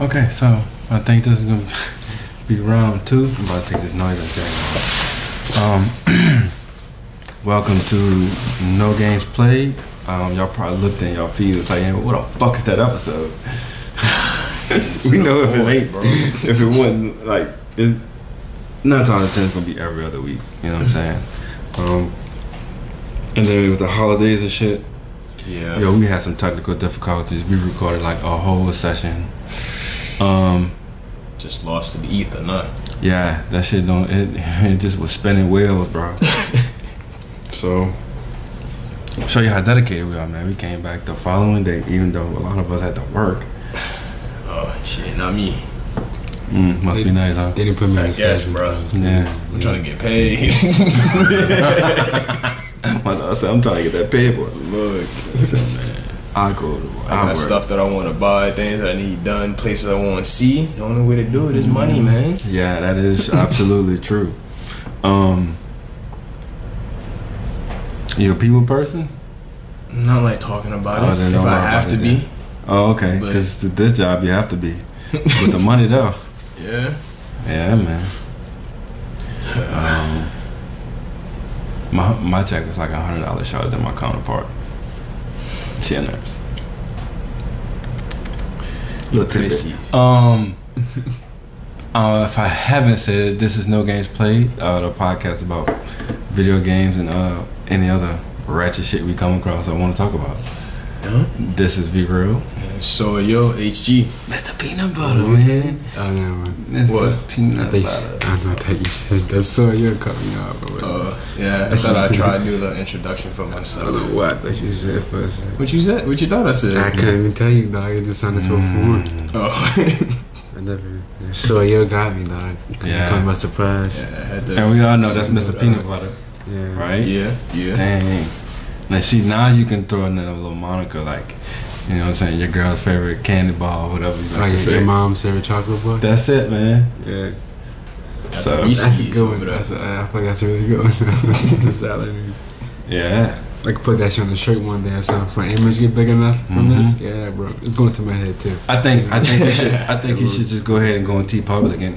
Okay, so I think this is gonna be round two. I'm about to take this noise out there. Um, welcome to No Games Played. Um, y'all probably looked in y'all feed. It's like, hey, what the fuck is that episode? we know if it ain't, bro. if it wasn't like, it's nine times out of ten, it's gonna be every other week. You know what I'm saying? Um, and then with the holidays and shit, Yeah. Yo, we had some technical difficulties. We recorded like a whole session. Um, Just lost to the ether, nah. yeah, that shit don't. It, it just was spinning wheels, bro. so, show you how dedicated we are, man. We came back the following day, even though a lot of us had to work. Oh shit, not me. Mm, must be nice, huh? They didn't put me in I the guess, station, bro. Yeah. I'm trying to get paid. I said I'm trying to get that paper. Look, So, man, I go I I got work. stuff that I want to buy, things that I need done, places I want to see. The only way to do it is money, man. Yeah, that is absolutely true. Um, you a people person? Not like talking about Oh, it. If I have to be, Oh, okay. Because this job, you have to be with the money though. yeah. Yeah, man. Um, my my check was like a hundred dollars shorter than my counterpart. Nurse. Little. Prissy. Um, uh, if I haven't said it, this is No Games Played, uh, the podcast about video games and uh, any other ratchet shit we come across. I want to talk about. Yeah. This is V Real, so yo, HG. Mr. Peanut Butter, man. Oh, no, man. Mr. What? Peanut I think, Butter. I don't know what you said. That's so you cut me off. But whatever. Uh, yeah, I thought I'd try a new little introduction for myself. I don't myself. know what that you said first. What you said? What you thought I said? I couldn't even tell you, dog. It just sounded so foreign. Oh, I never. So you got me, dog. Yeah. Caught by surprise. yeah, I had to. And we all know that's Mr. Peanut Butter, Yeah. right? Yeah, yeah. Dang. Now see, now you can throw in a little moniker like, you know what I'm saying, your girl's favorite candy bar, whatever you like Like to your, say. your mom's favorite chocolate bar. That's it, man. yeah. Got So- the That's a good one. there. That's a, I feel like that's a really good one. Just salad. Yeah. I could put that shit on the shirt one day or something. My image get big enough from Mhm. this. Yeah, bro. It's going to my head too. I think I think you should I think you should just go ahead and go on TeePublic and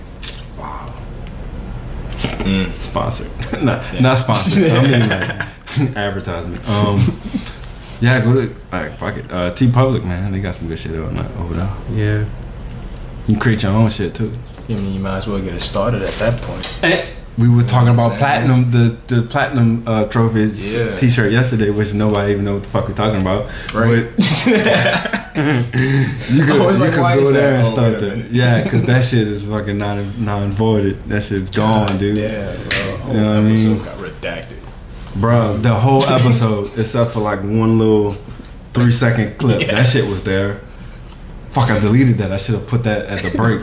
wow. Mm. Sponsored. not not sponsored. I mean like advertisement. Um yeah, go to like fuck it. Uh TeePublic, man. They got some good shit over there. Over there. Yeah. You create your own shit too. I mean, you might as well get it started at that point. We were talking about saying? platinum, the the platinum uh, trophies Yeah. T-shirt yesterday, which nobody even know what the fuck we're talking about. Right. But you could, you like, could go there and start wait a that. Yeah, because that shit is fucking non non voided. That shit's gone, dude. Yeah, bro. Whole You know what I episode mean? Bro, the whole episode, except for like one little three second clip, Yeah. that shit was there. Fuck, I deleted that. I should have put that at the break.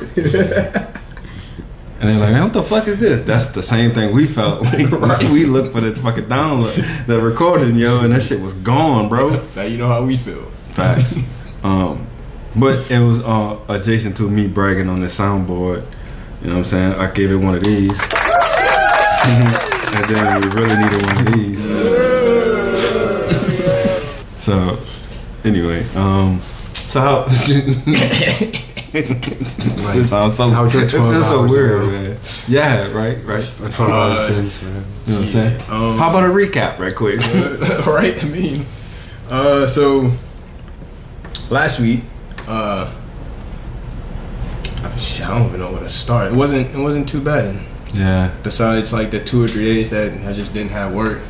And they're like, man, what the fuck is this? That's the same thing we felt. Like, We looked for the fucking download, the recording, yo, and that shit was gone, bro. Now you know how we feel. Facts. um, but it was uh, adjacent to me bragging on the soundboard. You know what I'm saying? I gave it one of these. and then we really needed one of these. so, anyway, um, so how. it sounds so, How was your it 12 feels so weird, ago? man. Yeah, right, right. That's what I was saying, man. You know what I'm saying? Um, How about a recap, right quick? right? I mean, uh, so last week, uh, I don't even know where to start. It wasn't. It wasn't too bad. Yeah, Besides, like the two or three days that I just didn't have work,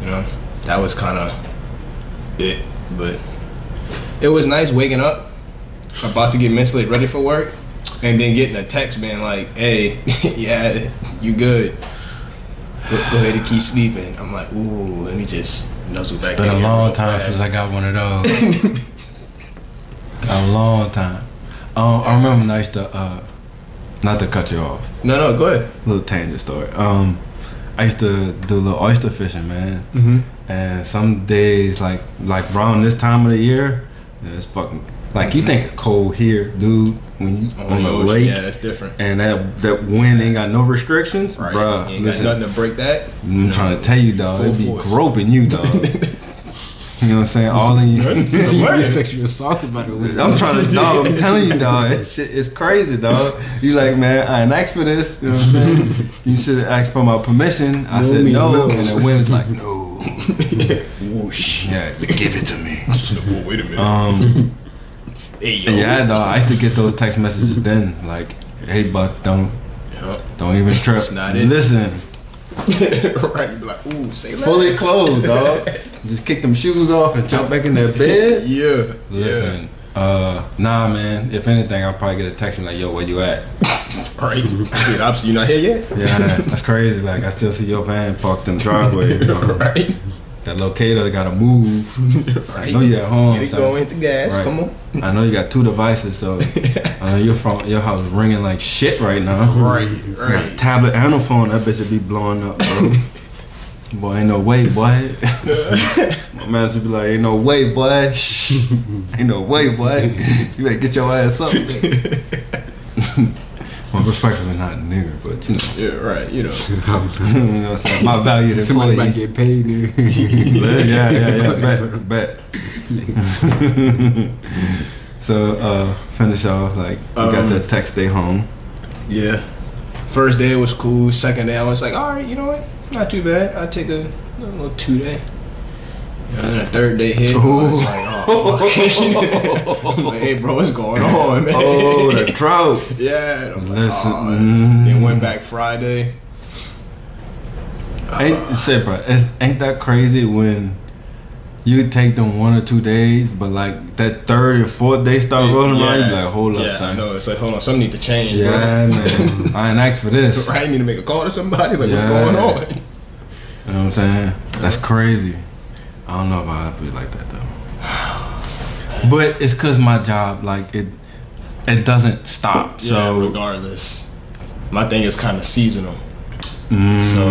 you know, that was kind of it. But it was nice waking up, about to get mentally ready for work, and then getting a text being like, "Hey, yeah, you good." Go go ahead and keep sleeping. I'm like, ooh, let me just nuzzle back It's Been a long time fast. since I got one of those. a long time. Um, I remember when I used to, uh, not to cut you off, No, no, go ahead. little tangent story. Um, I used to do a little oyster fishing, man. Mm-hmm. And some days, like like around this time of the year, it's fucking like you think it's cold here, dude. When you On on the ocean, lake, yeah, that's different. and that that wind ain't got no restrictions, Right, bruh. you ain't listen, got nothing to break that. I'm trying to tell you, dog. Full It be force. groping you, dog. You know what I'm saying? All in you. So you Right. get sexually assaulted by the women. I'm trying to, dog. I'm telling you, dog. That shit is crazy, dog. You like, man, I didn't ask for this. You know what I'm saying? You should have asked for my permission. I No said no, no. and the women's like, no. Whoosh. Yeah, give it to me. Oh, wait a minute. Um, hey, yo. yeah, dog. I used to get those text messages then, like, hey, but don't, Yup. don't even trip. It's not it. Listen, right. You be like, ooh, say less. fully closed, dog. Just kick them shoes off and jump back in their bed. yeah. Listen, uh, nah, man. If anything, I'll probably get a text like, "Yo, where you at?" Yeah. Right. Dude, obviously, you not here yet. Yeah, that's crazy. Like, I still see your van parked in the driveway. bro. right. That locator gotta move. right. know you're at home, Get it son. going, hit the gas. Right. Come on. I know you got two devices, so I know your phone, your house ringing like shit right now. Right. You got Right. tablet and a phone, that bitch would be blowing up, bro. Boy, ain't no way, boy. My man to be like, ain't no way, boy. Shh. ain't no way, boy. You better get your ass up. My well, respectfully not a nigga, but you know, Yeah. Right. You know. you know what I'm saying. My valued Somebody might get paid, nigga. yeah, yeah, yeah. Bet, bet. so, uh, finish off like you got Um, the text day home. Yeah. First day was cool. Second day I was like, all right, you know what? Not too bad. I'll take a, a little two day. And then the third day hit. I was like, oh. I'm like, hey, bro, what's going on, man? Oh, the drought. yeah. Like, Listen, "Oh." mm. Then went back Friday. Ain't say, bro, ain't that crazy when you take them one or two days, but like that third and fourth day start rolling around, you like, hold up, yeah, I son. know. It's like, hold on, something need to change, Yeah, man. I ain't asked for this. Right? I need to make a call to somebody. Like, Yeah. what's going on? You know what I'm saying? That's crazy. I don't know if I have to be like that though. But it's cause my job, like it, it doesn't stop. yeah, So regardless. My thing is kind of seasonal. mm, So,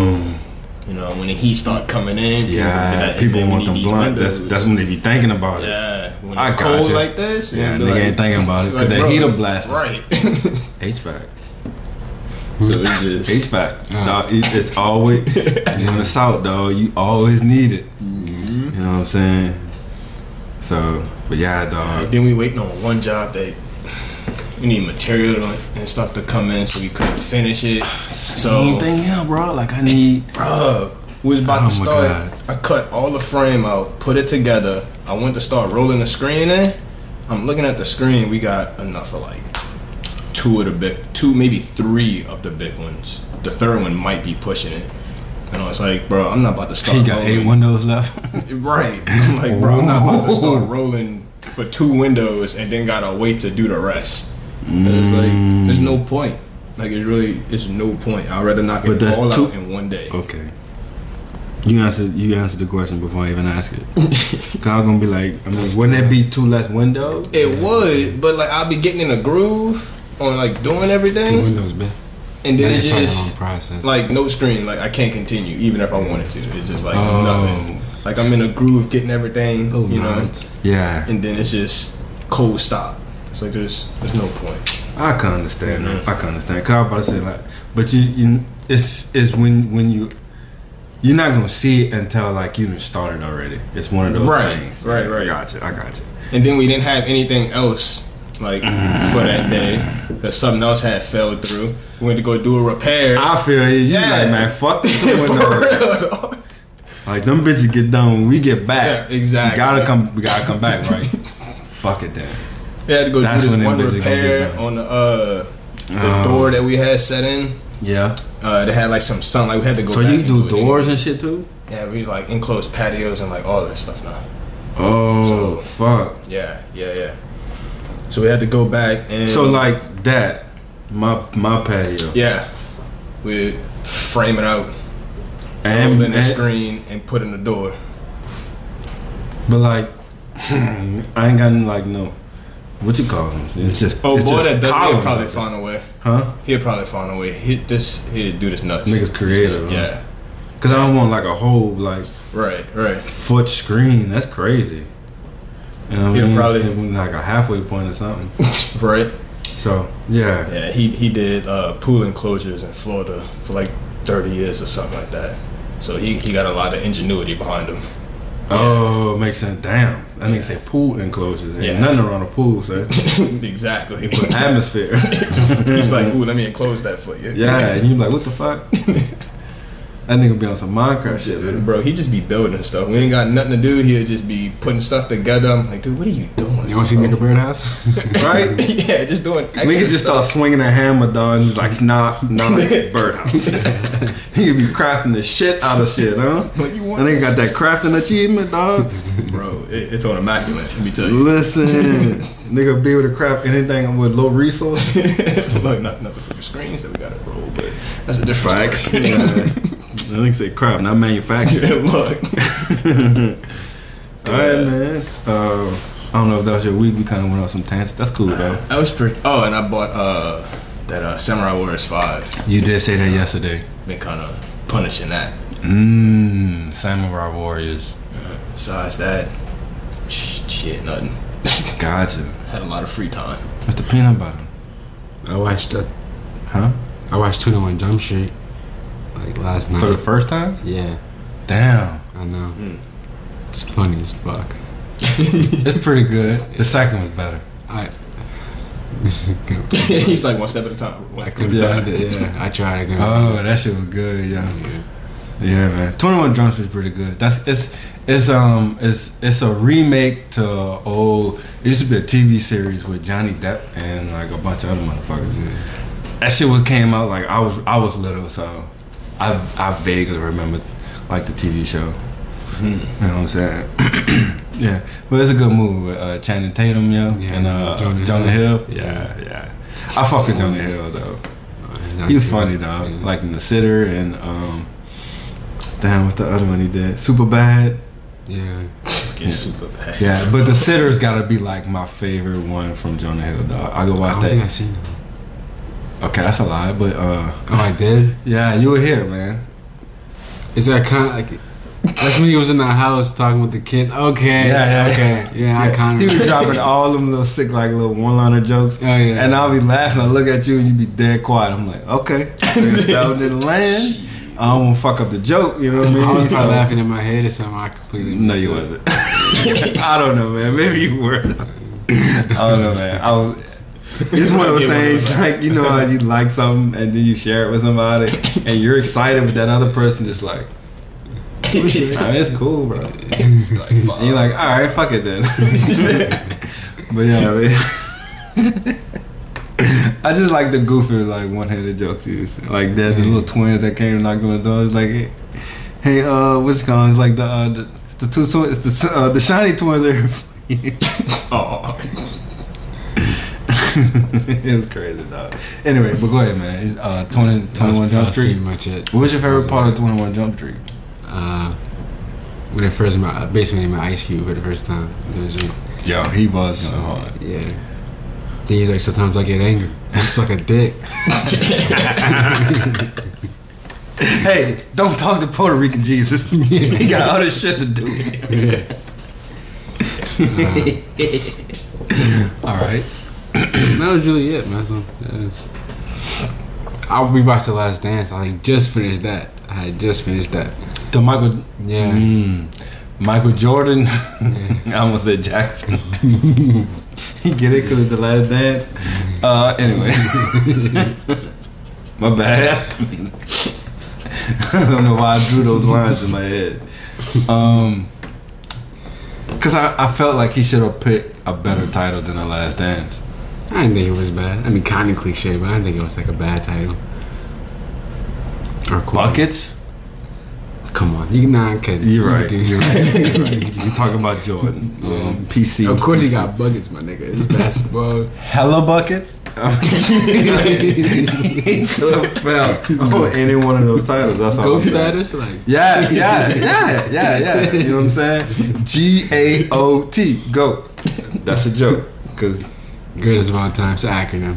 you know, when the heat start coming in, people yeah, gonna be like, hey, people want them these blunt. That's, windows. that's when they be thinking about it. yeah. When I it's cold you. like this, Yeah, you nigga be ain't thinking about it because like, the bro, heater blasting. Right. HVAC. so it's just HVAC. Uh. Dog, it- it's always you in the south, dog. You always need it. Mm-hmm. You know what I'm saying? So, but yeah, dog. Then we waiting on one job that we need material and stuff to come in, so we couldn't finish it. So, Same thing, yeah, bro. Like I need. bro. we was about Oh to my start. God. I cut all the frame out, put it together. I went to start rolling the screen in. I'm looking at the screen. We got enough of like two of the big, two maybe three of the big ones. The third one might be pushing it. And I was like, bro, I'm not about to start. He got rolling. eight windows left. Right. I'm like, bro, I'm not about to start rolling for two windows and then gotta wait to do the rest. And it's like, mm. there's no point. Like, it's really, it's no point. I'd rather knock But it that's all two- out in one day. Okay. You answered. You answered the question before I even ask it. Cause I'm gonna be like, I mean, wouldn't it be two less windows? It would, but like, I'll be getting in a groove on like doing Two everything, windows, man. and then That it's is probably a long just process. like no screen. Like, I can't continue even if I wanted to. It's just like Oh. nothing. Like, I'm in a groove getting everything, oh, you know, man. Yeah, and then it's just cold stop. It's like there's there's no point. I can understand Mhm. that. I can understand. Cause I was about to say like, but you, you, it's it's when when you. You're not gonna see it until like you done started already. It's one of those Right, things. right, I right. got you. I got you. And then we didn't have anything else like for that day because something else had fell through. We went to go do a repair. I feel you. You Yeah. like man, fuck this For window. real, dog. Like them bitches get done when we get back. Yeah, exactly. We gotta come. We gotta come back, right? fuck it then. We had to go That's do this one repair on the uh the Oh. door that we had set in. Yeah. Uh, they had like some sun. Like we had to go. So you do doors and shit too? Yeah, we like enclosed patios and like all that stuff now. Oh So- fuck. Yeah, yeah, yeah. So we had to go back and So like that, my my patio. yeah, we frame it out, And, open the screen, and put in the door. but like, I ain't got like no. What you call him? It's just. Oh it's boy, just that does. He'll probably like find a way. Huh? He'll probably find a way. He this he'll do this nuts. Niggas creative? Yeah. Cause I don't want like a whole like Right. Right. foot screen. That's crazy. You know He'll I mean? probably- like a halfway point or something. Right. So yeah. Yeah. He he did uh, pool enclosures in Florida for like thirty years or something like that. So he he got a lot of ingenuity behind him. Oh, makes sense. Damn, I think nigga say pool enclosures. Ain't Yeah. nothing around a pool, sir. exactly. Atmosphere. He's like, ooh, let me enclose that for you. yeah, and you're like, what the fuck? That nigga be on some Minecraft shit, man. Bro, he just be building stuff. We ain't got nothing to do. He'll just be putting stuff together. I'm like, dude, what are you doing? You want to see bro? Nigga Birdhouse? Right? yeah, just doing. We extra could just start swinging a hammer, dog, and he's like, nah, nah, birdhouse. he could be crafting the shit out of shit, huh? Like, you want And they got that crafting achievement, dog. bro. It, it's on immaculate. Let me tell you. Listen, nigga be able to craft anything with low resource. Look, not not the fucking screens that we got to roll, but that's a different Facts. Story. Yeah. I think say crap, not manufactured. Look, All right, man. Uh, I don't know if that was your week. We kind of went on some tangents. That's cool, though. that was pretty. Oh, and I bought uh that uh Samurai Warriors Five. You did say that yesterday. Been kind of punishing that. Mmm, Samurai Warriors. Besides that, shit, nothing. Gotcha. Had a lot of free time. What's the peanut butter? I watched uh, Huh? I watched 21 Jump Street like last night. For the first time? yeah, Damn. I know. Mm. It's funny as fuck. It's pretty good. The second was better. I He's like one step at a time. One I step at couldn't a Yeah. time. do it. Yeah, I tried again. Oh, that shit was good, yeah. yeah. Yeah, man. Twenty One Jump Street's pretty good. That's it's it's um it's it's a remake to old. It used to be a TV series with Johnny Depp and like a bunch of other motherfuckers. That shit was came out like I was I was little, so I I vaguely remember like the TV show. You know what I'm saying? yeah, but it's a good movie with uh, Channing Tatum, yo, Yeah, and uh, Jonah Jonah, Hill. Hill. Yeah, yeah. I fuck with Jonah Hill though. He was funny though, Yeah. like in The Sitter and um, damn, what's the other one he did? Superbad. yeah. It's super bad. Yeah, but The Sitter's got to be like my favorite one from Jonah Hill. Dog. I go I watch don't think I that. Okay, that's a lie, but uh, Oh, I did. yeah, you were here, man. Is that kind of like? That's when he was in the house talking with the kids. Okay. Yeah, yeah. Okay. Yeah, I kind of. He was dropping all them little sick, like little one-liner jokes. Oh yeah. And I'll be laughing. I look at you and you'd be dead quiet. I'm like, okay, that one didn't land. I don't want to fuck up the joke. You know what I mean? I was probably laughing in my head or something. I completely. No, you wasn't. I don't know, man. Maybe you were. I don't know, man. I was. It's one of those one of things, like you know how you like something and then you share it with somebody, and you're excited, but that other person just like, I mean, it's cool, bro. Like. And you're like, all right, fuck it then. but yeah, man. I just like the goofy, like one-handed jokes. Like that the little twins that came and knocked on the door. It's like, hey, hey, uh, what's it called? It's like the uh, the, it's the two, so it's the uh, the shiny twins are. oh, it was crazy, though. Anyway, but go ahead, man. It's uh, 20, 21 Jump was pretty Street. much it. What was your favorite part of 21 Jump Street? Uh, when it first met, basically met Ice Cube for the first time. Yo, he was so hard. yeah. Then he's like, sometimes I get angry. I suck a dick. Hey, don't talk to Puerto Rican Jesus. he got other shit to do. Yeah. All right. That was really it, man. So, that is- I rewatched The Last Dance. I like just finished that. I just finished that. The Michael. Yeah. Mm, Michael Jordan. I almost said Jackson. you get it because of the last dance. Uh, anyway. my bad. I don't know why I drew those lines in my head. Um, because I, I felt like he should have picked a better title than the last dance. I didn't think it was bad. I mean, kind of cliche, but I didn't think it was like a bad title. Or. Buckets. Come on, you're not kidding. You're You right. You're right. You talking about Jordan? Um, PC. of course, he PC. got buckets, my nigga. It's basketball. hella buckets. he should have fell on any one of those titles. That's all. Saying. status, like Yeah, yeah, yeah, yeah, yeah. You know what I'm saying? G A O T, goat. That's a joke. Cause greatest of all time. It's acronym.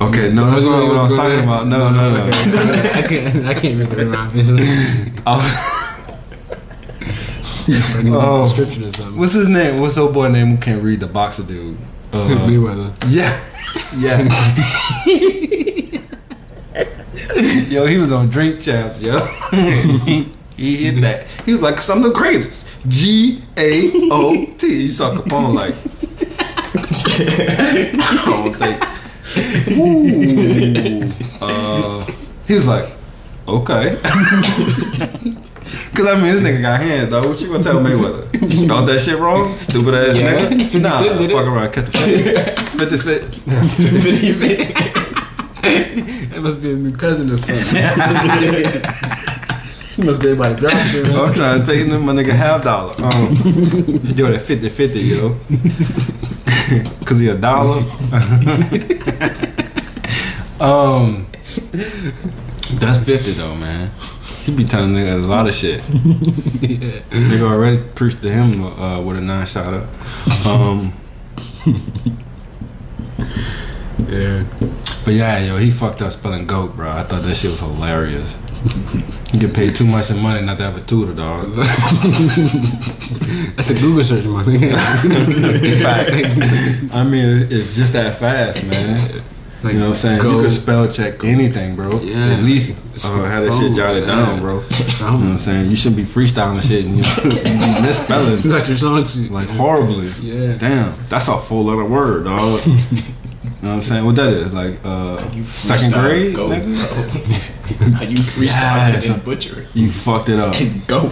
okay, no, that's not what I was talking about. No, no, no. Okay. I can't. I can't make it around. Obviously, I- I need Oh. description or something. What's his name? What's old boy name who can't read the boxer dude? Uh, Mayweather. yeah, yeah. yo, he was on Drink Champs, yo. he, he hit that. He was like, "Cause I'm the greatest." G A O T. You saw Capone like. I don't think. Uh, he was like, okay. Cause I mean, this nigga got hands, though. What you gonna tell Mayweather? You spelled that shit wrong, stupid ass Yeah. nigga. 50 nah, Cent did it. fuck around, catch the fit. 50 fit. That must be his new cousin or something. he must be about to drop shit. I'm trying to take him my nigga half dollar. Um, he do it at 50 50, yo. Cause he a dollar. um, that's 50 though, man. He be telling niggas a lot of shit. yeah. Nigga already preached to him uh, with a nine shot up. Um, Yeah. but yeah, yo, he fucked up spelling goat, bro. I thought that shit was hilarious. You get paid too much in money not to have a tutor, dog. That's a Google search, man. I mean, it's just that fast, man. Like, You know what I'm saying? go- You could spell check anything, bro. Yeah. At least uh, have that shit jotted yeah. down, bro. You know what I'm saying? You shouldn't be freestyling shit and you, you misspelling It's like your song like horribly. Yeah. Damn, that's a full letter word, dog. You know what I'm saying? What that is? Like uh You second grade? Go, nigga? bro. How you freestyle Yes. and butcher? You fucked it up. It's go.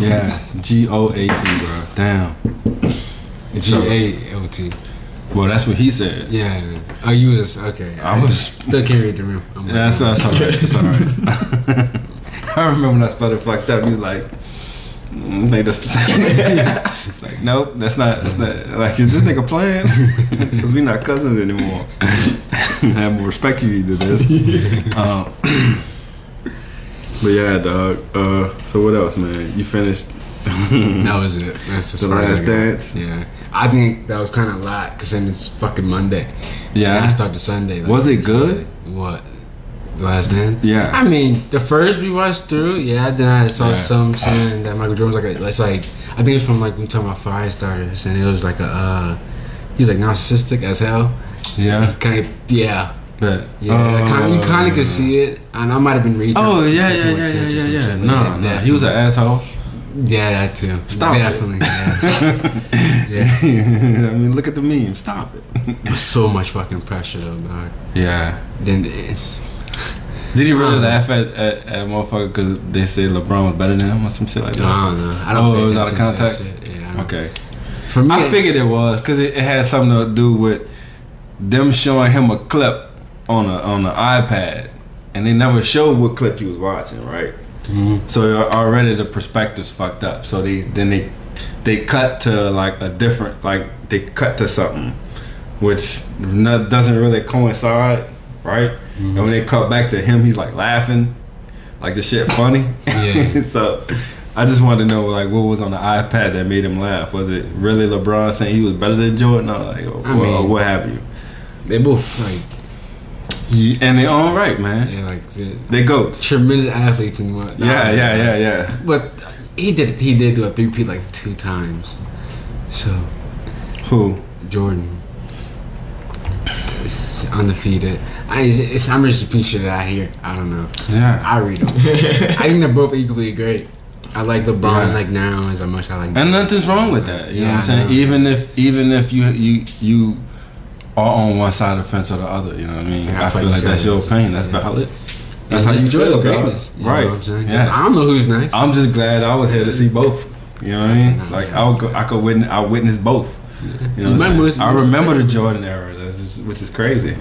Yeah. G O A T, bro. Damn. G A L T. Well, that's what he said. Yeah. Oh, you was okay. I was- still can't read the room. I'm Yeah, that's, that's alright. That's alright. I remember when I spelled it fucked up. He was like, mm, "Think that's the same." it's like, nope, that's not. That's not. Like, is this nigga playing? Because we not cousins anymore. I have more respect you to this. Um, but yeah, dog. Uh, so what else, man? You finished? That was it. That's The Last. Dance? Yeah. I think that was kind of a lot because then it's fucking Monday. Yeah. And I started Sunday. like, Was it good? like, What? Last Dance? Yeah. I mean, the first we watched through, yeah. Then I saw Yeah. some saying that Michael Jordan was like, a, it's like, I think it's from like we talking about fire starters, and it was like a, uh, he was like narcissistic as hell. Yeah. Kind of, yeah, But yeah. kind, you kind of uh, could see it, and I might have been reading. Oh yeah, yeah, yeah, yeah, yeah, yeah. No, no, he was an asshole. Yeah, that too. Stop it. Definitely. Yeah. yeah. I mean, look at the meme. Stop it. So much fucking pressure though, dog. Yeah. Then it's, Did he really Um, laugh at at, at a motherfucker because they said LeBron was better than him or some shit like that? I don't know. I don't. Oh, it was out of attention to that context? Yeah. Okay. For me, I figured it was because it, it had something to do with them showing him a clip on a on an iPad, and they never showed what clip he was watching, right? Mhm. So already the perspective's fucked up. So they then they they cut to like a different like they cut to something which doesn't really coincide, right? And when they cut back to him, he's like laughing, like the shit funny. Yeah. so I just wanted to know like what was on the iPad that made him laugh. Was it really LeBron saying he was better than Jordan, or like or, I or what have you? they both like Yeah, and they own right, man. yeah, like They goats. tremendous athletes and what. Yeah, yeah, yeah, yeah. But he did. He did do a three P like two times. So Who? Jordan. is undefeated. I, it's, it's, I'm just repeating shit that I hear. I don't know. Yeah. I read them. I think they're both equally great. I like LeBron Yeah. like now as much as I like. And nothing's wrong with that. You know what I'm saying? know. Even if even if you you you are on one side of the fence or the other, you know what I mean? I I feel feel like like that's your said opinion. That's Yeah. valid. And That's how you enjoy feel, the dog. greatness. You Right. Know what I'm saying? 'Cause Yeah. I don't know who's next. I'm just glad I was here to see both. You know what I mean? Like I would go, I could witness I witnessed both. You know what I'm Remember, saying? I remember the Jordan era, which is crazy.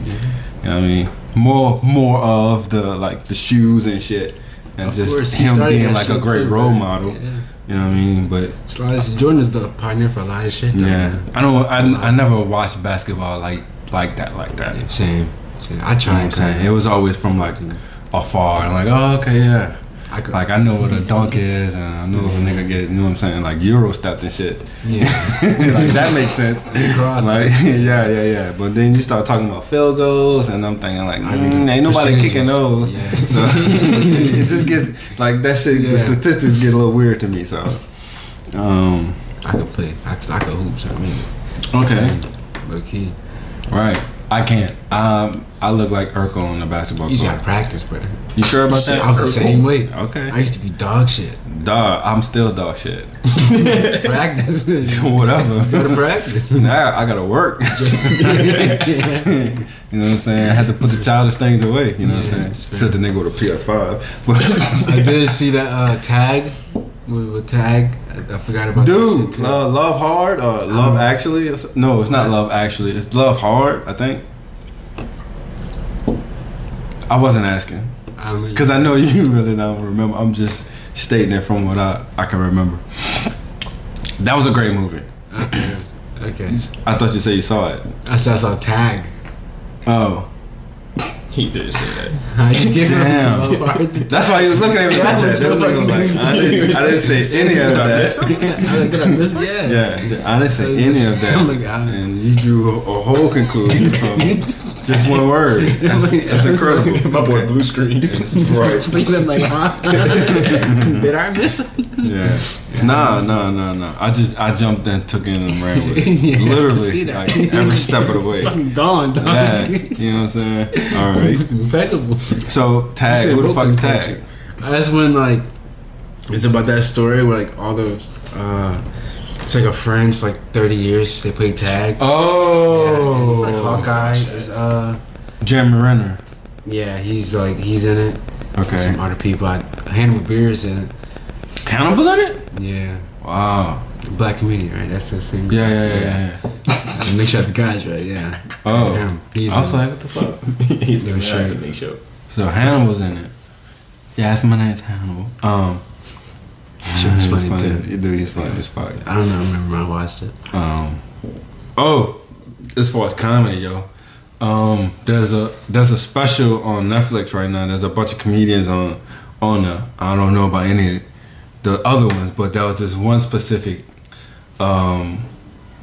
You know what I mean? More more of the like the shoes and shit, and Of just course, him being like a great too, role model. Yeah. You know what I mean? But Slides. Jordan is the pioneer for a lot of shit. though, Yeah. I don't. I, I never watched basketball like like that, like that. Same. Same. I I'm and saying? It was always from like afar, and like, oh, okay, yeah. I could, Like I know what a dunk is, and I know if a nigga get, you know what I'm saying, like Euro stepped and shit. yeah. like that makes sense. Cross. Like yeah, yeah, yeah. But then you start talking about field goals, and I'm thinking like, think mm, ain't nobody kicking those. Yeah. So it just gets like that shit. The statistics get a little weird to me. So, um, I could play. I could, I could hoops. I mean, okay, low key. right. I can't. Um, I look like Urkel on the basketball court. You court. gotta practice, brother. You sure about that? I was the same way. Okay. I used to be dog shit. Dog, I'm still dog shit. practice. Whatever. Gotta practice. now I gotta work. you know what I'm saying? I had to put the childish things away. You know what I'm saying? Except the nigga with a PS5. I did see that uh, tag with, with tag. I, I forgot about that dude, uh, Love Hard or Love Actually? No, it's not Love Actually. It's Love Hard. I think. I wasn't asking I because I know you really don't remember. I'm just stating it from what I I can remember. That was a great movie. okay. okay. I thought you said you saw it. I saw, I saw tag. Oh, He did say that. I just give Damn. him a that's why he was looking at me like that. That was like, I, didn't, I didn't say any of Did that. I Did I miss Yeah. Yeah, I didn't say any of that. Oh my God. And you drew a, a whole conclusion from just one word. That's, that's incredible. My boy blue screen. Right. I'm like, huh? Did I miss it? Yeah. Nah, nah, nah, nah. I just I jumped in, took it, and ran with it. Yeah, I see Literally, that. like every step of the way. It's fucking gone, dog. Yeah, you know what I'm saying? All right. It's impeccable. So tag. Shit, Who the both fuck is tag? That's when like it's about that story where like all those uh it's like a friend for like thirty years. They play tag. Oh, Like Hawkeye is uh Jeremy Renner. yeah he's like he's in it. Okay. Some other people. I, Hannibal Buress in it. Hannibal's in it. Yeah. Wow. Black comedian, right? That's the same. Yeah, yeah, yeah, yeah. Make sure the guys right. Yeah. Oh, Yeah, he's I was in like, what the fuck? He's Yeah, the sure. Make sure. So Hannibal's in it. Yeah, that's my name's Hannibal. Um, Shit was he's funny, too. Dude, he's funny as fuck. I don't know. I remember when I watched it. Um, oh, as far as comedy, yo, um, there's a there's a special on Netflix right now. There's a bunch of comedians on on there. I don't know about any of the other ones, but there was this one specific, um,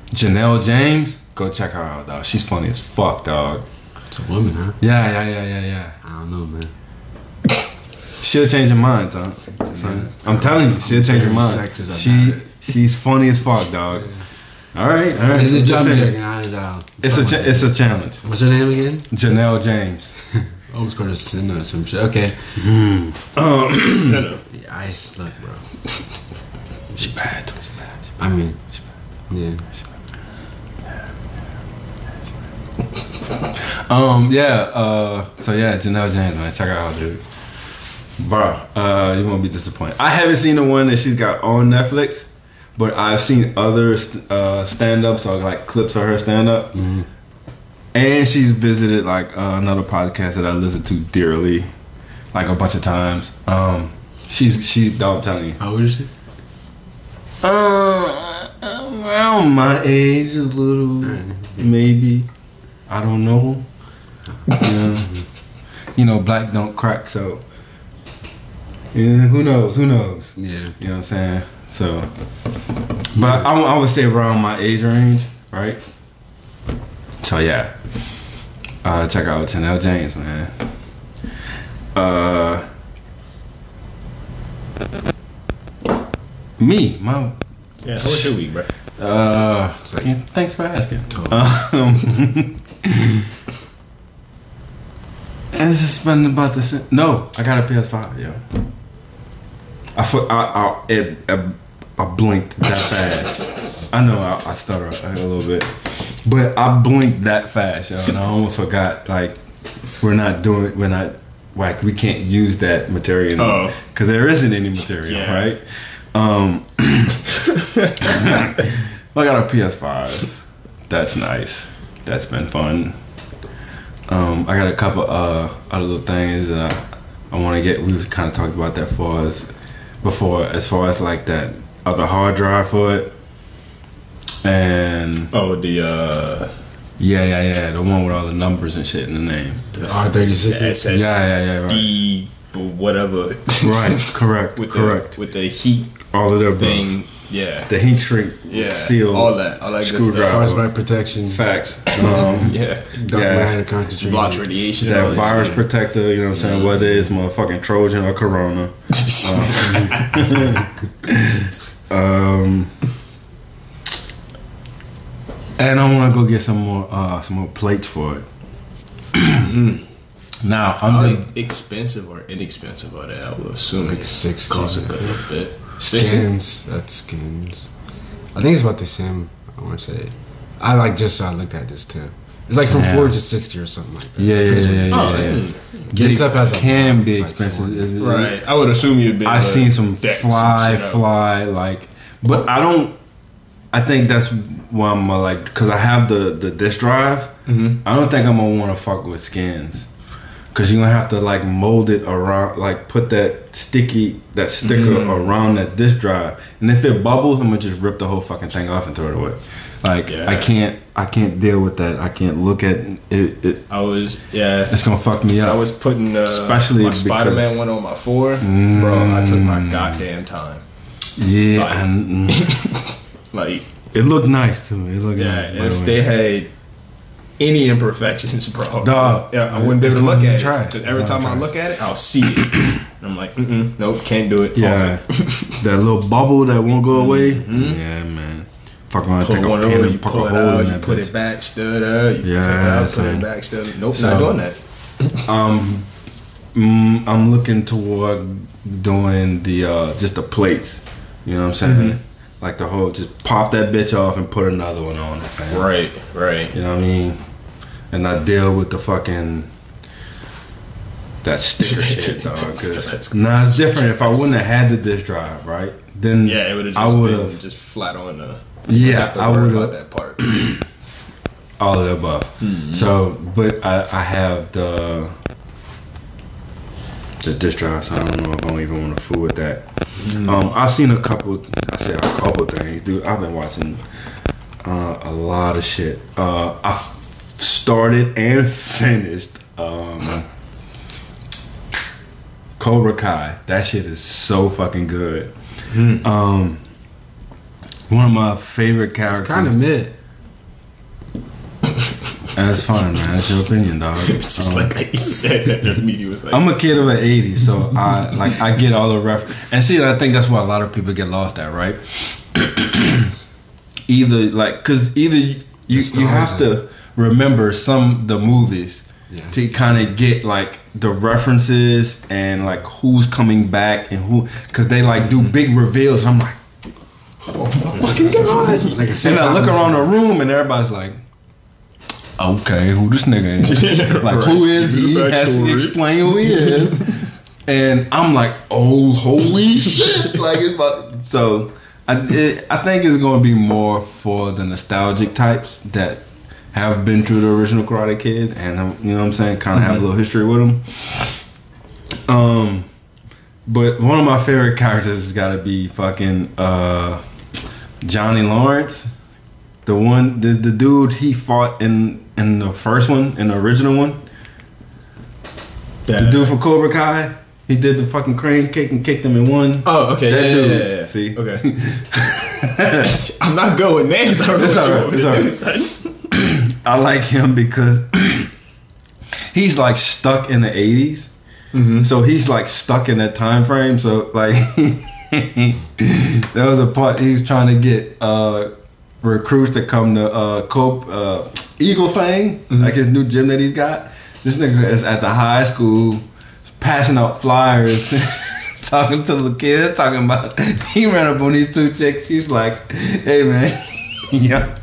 Janelle James. Go check her out, dog. She's funny as fuck, dog. It's a woman, huh? Yeah, yeah, yeah, yeah, yeah. I don't know, man. She'll change your mind, Tom. I'm telling you, she'll change your Very mind. sexist about She it. she's funny as fuck, dog. All right, all right. It's a job Listen, check, I was, It's a cha- it's a challenge. What's her name again? Janelle James. I almost called her Cinna or some shit. Okay. Um, Center. Yeah, I slut, bro. she bad. She bad. I mean, yeah. Um, yeah. Uh, so yeah, Janelle James, man, check her out, dude. Bro, uh, you won't be disappointed. I haven't seen the one that she's got on Netflix, but I've seen other uh, stand-ups or like clips of her stand-up, and she's visited like uh, another podcast that I listen to dearly, like a bunch of times. Um, she's she. I'm telling you, How old is she? Uh, around my age, a little, maybe. I don't know, you know, black don't crack, so. Yeah, who knows? Who knows? Yeah. You know what I'm saying? So, but I, I would say around my age range, right? So yeah, uh, check out Chanel James, man. Uh, me, my Yeah, how was your week, bro? uh, like- yeah, thanks for asking. Totally. Um, it's just been about the same. No, I got a PS5, yo. I I, I, I, I blinked that fast. I know I, I stutter a little bit, but I blinked that fast, yo, and I almost forgot. Like, we're not doing, we're not, like, we can't use that material Oh. because there isn't any material, Yeah. right? Um, I got a PS5. That's nice. That's been fun. Um, I got a couple uh, other little things that I, I want to get. We've kind of talked about that for us before, as far as like that other hard drive for it. And Oh, the uh, yeah, yeah, yeah, the one with all the numbers and shit in the name. The R36. the SS Yeah, yeah, yeah, right. D whatever Right, correct, with correct. the with the heat all of that thing. Yeah, the heat shrink, yeah, seal, all that, all that good screwdriver. stuff. Frostbite protection. facts. Um, Yeah, Dark Yeah. matter concentration. blocks radiation. that virus shit. protector, you know what I'm saying? Whether it's motherfucking Trojan or Corona. Um, and I want to go get some more uh, some more plates for it. now I'm How the, expensive or inexpensive are they? I would assume Like it 60. costs a good bit. Sixty? Skins. That's skins. I think it's about the same. I want to say. I like just uh, looked at this too. It's like from Yeah. four to sixty or something like that. yeah yeah yeah yeah. Oh, yeah. Get up as can lot, be like expensive. Is it- Right. I would assume you'd be. I've seen some deck some fly, fly, like, but I don't. I think that's why I'm uh, like, because I have the the disk drive. Mhm. I don't think I'm gonna want to fuck with skins, because you're gonna have to like mold it around, like put that sticky that sticker Mm. around that disk drive, and if it bubbles, I'm gonna just rip the whole fucking thing off and throw it away. Like Yeah. I can't, I can't deal with that. I can't look at it. it I was yeah. it's gonna fuck me up. I was putting uh, Especially my Spider Man one on my four, bro. I took my goddamn time. yeah, Like- and, mm, Like it looked nice to me. It looked yeah, nice. the if they had any imperfections, bro, Dog. yeah, I wouldn't be able to look at trash. it. Because every time gonna I look at it, I'll see it. And I'm like, Mm-mm, nope, can't do it. Yeah, that little bubble that won't go away. Yeah, man. Fuck around, Pull take a one of pin those, and you pull it hole out, you put bitch. it back, stud up, you Yeah, pick it up, put it back, stud up. Nope, So- not doing that. Um, mm, I'm looking toward doing the uh, just the plates. You know what I'm saying? Mm-hmm. Like the whole, just pop that bitch off and put another one on. fam. Right, right. You know what I mean? And I deal with the fucking that sticker shit, dog. Cause nah, it's different. If I wouldn't have had the disk drive, right? Then Yeah, it would have I just would have just flat on the. Yeah, I would have that part. all of the above. Mm-hmm. So, but I, I have the the disk drive, so I don't know if I don't even want to fool with that. Mm-hmm. Um, I've seen a couple. I said a couple things, dude. I've been watching uh, a lot of shit. Uh, I started and finished um, Cobra Kai. That shit is so fucking good. Hmm. Um, one of my favorite characters. Kind of mid. That's fine, man. That's your opinion, dog. It's just Um, like he said that the media was like, I'm a kid of the '80s, so I like I get all the ref. And see, I think that's why a lot of people get lost at, right? either like, cause either you you have to remember some the movies Yeah. to kind of get like the references and like who's coming back and who, cause they like do big reveals. I'm like, oh my fucking god! Like and I look around the room and everybody's like. Okay, who this nigga is? like, who Right. is Give he? Has to explain who he is. and I'm like, oh, holy shit! Like, it's about. So, I, it, I think it's going to be more for the nostalgic types that have been through the original Karate Kids, and um, you know what I'm saying, kind of have a little history with them. Um, but one of my favorite characters has got to be fucking uh, Johnny Lawrence. The one, the, the dude he fought in in the first one, in the original one. The dude from Cobra Kai. He did the fucking crane kick and kicked him in one. Oh, okay. That yeah, dude. yeah, yeah, yeah. See? Okay. I'm not good with names. I don't know It's what you alright, want me to do. I like him because he's like stuck in the 80s. Mm-hmm. So he's like stuck in that time frame. So like there was a part he was trying to get uh recruits to come to uh Cope uh Eagle Fang, like his new gym that he's got. This nigga is at the high school passing out flyers. Talking to the kids, talking about he ran up on these two chicks. He's like, "Hey man, yeah,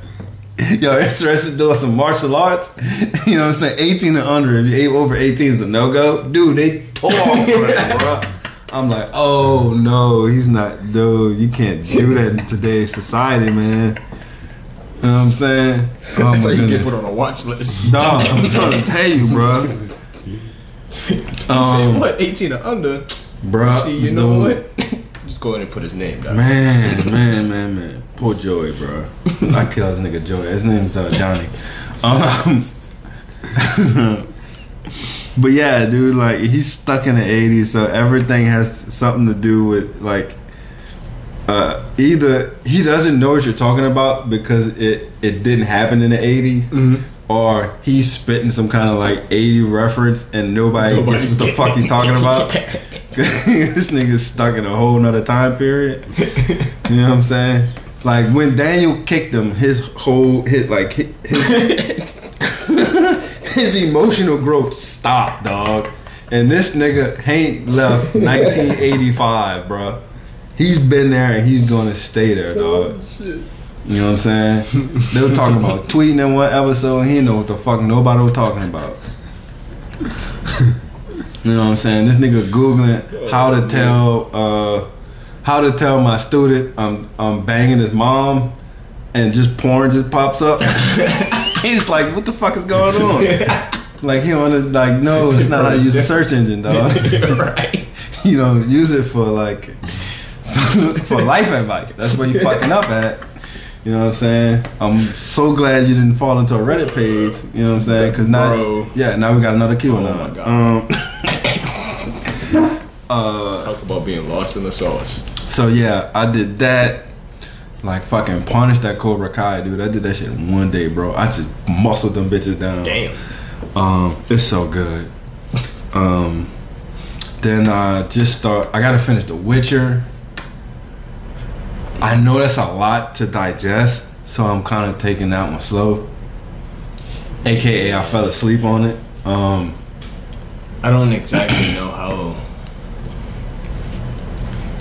Yo, interested in doing some martial arts? You know what I'm saying? 18 and under. If you're over 18 is a no go. Dude, they tore off for that, bro. I'm like, oh no, he's not, dude. You can't do that in today's society, man. You know what I'm saying? Oh That's how you get put on a watch list. Dog, I'm trying to tell you, bro. You say Um, what? 18 or under? bro. See, you know dude. what? Just go ahead and put his name down. Man, man, man, man. Poor Joey, bro. I killed this nigga Joey. His name's uh, Johnny. Um, but yeah, dude, like he's stuck in the '80s, so everything has something to do with like uh, either he doesn't know what you're talking about because it it didn't happen in the '80s. Mm-hmm. Or he's spitting some kind of like 80 reference and nobody Nobody's gets what the fuck he's talking about. this nigga's stuck in a whole nother time period. You know what I'm saying? Like when Daniel kicked him, his whole hit like his his emotional growth stopped, dog. And this nigga ain't left 1985, bro. He's been there and he's gonna stay there, dog. You know what I'm saying? They were talking about tweeting in one episode. He didn't know what the fuck nobody was talking about. You know what I'm saying? This nigga googling how to tell uh, how to tell my student I'm I'm banging his mom, and just porn just pops up. He's like, what the fuck is going on? Like he wanna like no, it's not how you use a search engine, dog. right. you know, use it for like for life advice. That's where you fucking up at. You know what I'm saying? I'm so glad you didn't fall into a Reddit page. You know what I'm saying? Because now, yeah, now we got another Q Oh now. my God. Um, uh, Talk about being lost in the sauce. so yeah, I did that. Like fucking punish that Cobra Kai, dude. I did that shit in one day, bro. I just muscled them bitches down. Damn. Um, it's so good. Um, then I just start. I gotta finish The Witcher. I know that's a lot to digest, so I'm kind of taking that one slow. AKA, I fell asleep on it. Um, I don't exactly know how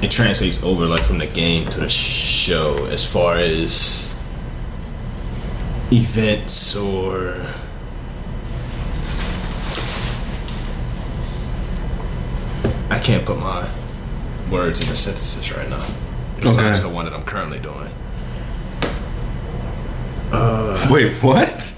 it translates over, like from the game to the show, as far as events or. I can't put my words in into synthesis right now. Besides Okay. the one that I'm currently doing. Uh, wait, what?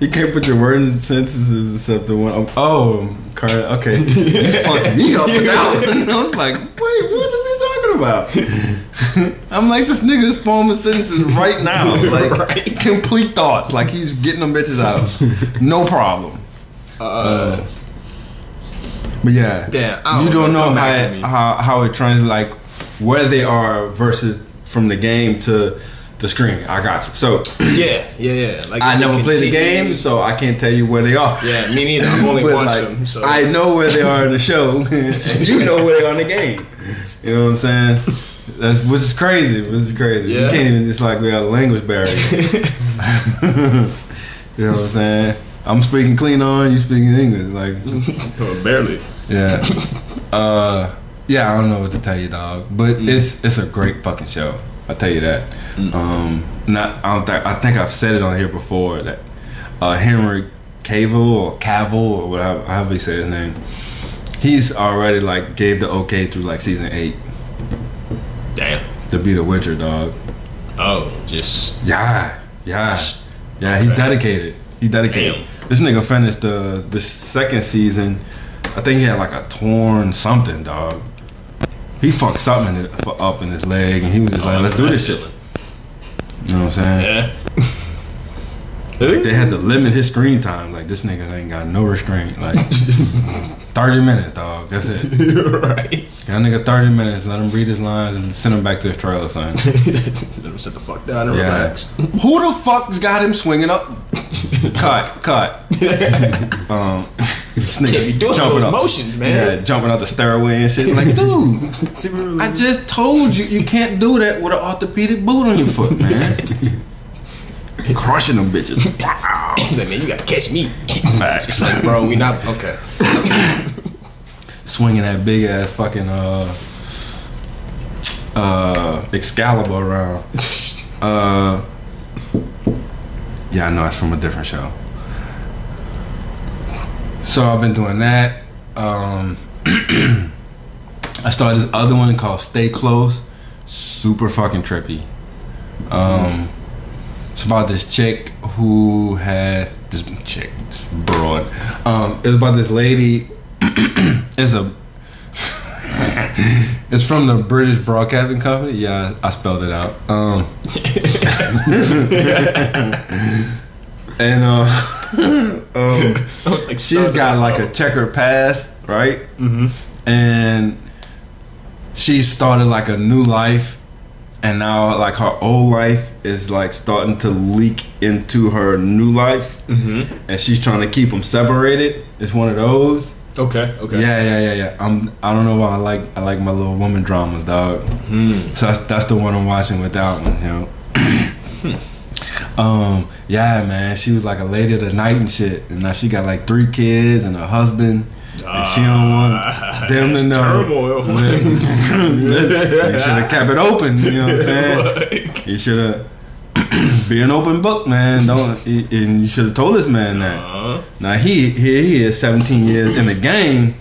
You can't put your words in sentences except the one. Oh, oh. Car- okay. You fucked me up with that one. I was like, wait, what is he talking about? I'm like, this nigga is forming sentences right now. Like, Right. complete thoughts. Like, he's getting them bitches out. No problem. Uh, But yeah, Damn, I don't you don't know. know how it, how how it translates, like where they are versus from the game to the screen. I got you. So yeah, yeah, yeah. Like I never played the game, so I can't tell you where they are. Yeah, me neither. I've only But, watched like, them. So I know where they are in the show. you know where they are in the game. You know what I'm saying? That's which is crazy. Which is crazy. You can't even. It's like we got a language barrier. you know what I'm saying? I'm speaking clean on. You speaking English. Like Oh, barely. yeah. Uh, yeah, I don't know what to tell you, dog. But Mm. it's it's a great fucking show. I tell you that. Um, not I don't think I think I've said it on here before that uh, Henry Cavill or Cavill or whatever however you say his name. He's already like gave the okay through like season eight Damn. to be the Witcher, dog. Oh, just Yeah, yeah, yeah. He's Okay. dedicated. He's dedicated. Damn. This nigga finished the the second season. I think he had like a torn something, dog. He fucked something in it, up in his leg, and he was just like, "Let's do this shit." You know what I'm saying? Yeah. They had to limit his screen time. Like this nigga ain't got no restraint. Like thirty minutes, dog. That's it. right. That nigga thirty minutes. Let him read his lines and send him back to his trailer, son. Let him sit the fuck down and Yeah. relax. Who the fuck's got him swinging up? cut, cut. Um, Can't be doing jumping those up- motions, man. Yeah, jumping out the stairway and shit. Like, dude, I just told you you can't do that with an orthopedic boot on your foot, man. Crushing them bitches. He's like, man, you gotta catch me. Facts. Like, bro, we not okay. Swinging that big ass fucking uh uh Excalibur around. Uh, yeah, I know it's from a different show. So I've been doing that. Um, I started this other one called Stay Close. Super fucking trippy. Um, it's about this chick who had this chick, this broad. Um, it was about this lady. it's a. it's from the British Broadcasting Company. Yeah, I spelled it out. Um, and uh, um, like she's got like a checkered past, right? Mm-hmm. And she started like a new life, and now like her old life is like starting to leak into her new life, Mm-hmm. and she's trying to keep them separated. It's one of those. Okay. Okay. Yeah, yeah, yeah, yeah. I'm. I don't know why I like. I like my little woman dramas, dog. Hmm. So that's, that's the one I'm watching with that one. You know. Um. Yeah, man. She was like a lady of the night and shit, and now she got like three kids and a husband. And she don't want them to know. turmoil. you should have kept it open. You know what I'm saying? You should have be an open book, man. Don't and you should have told this man that. Uh-huh. Now he he he is 17 years in the game,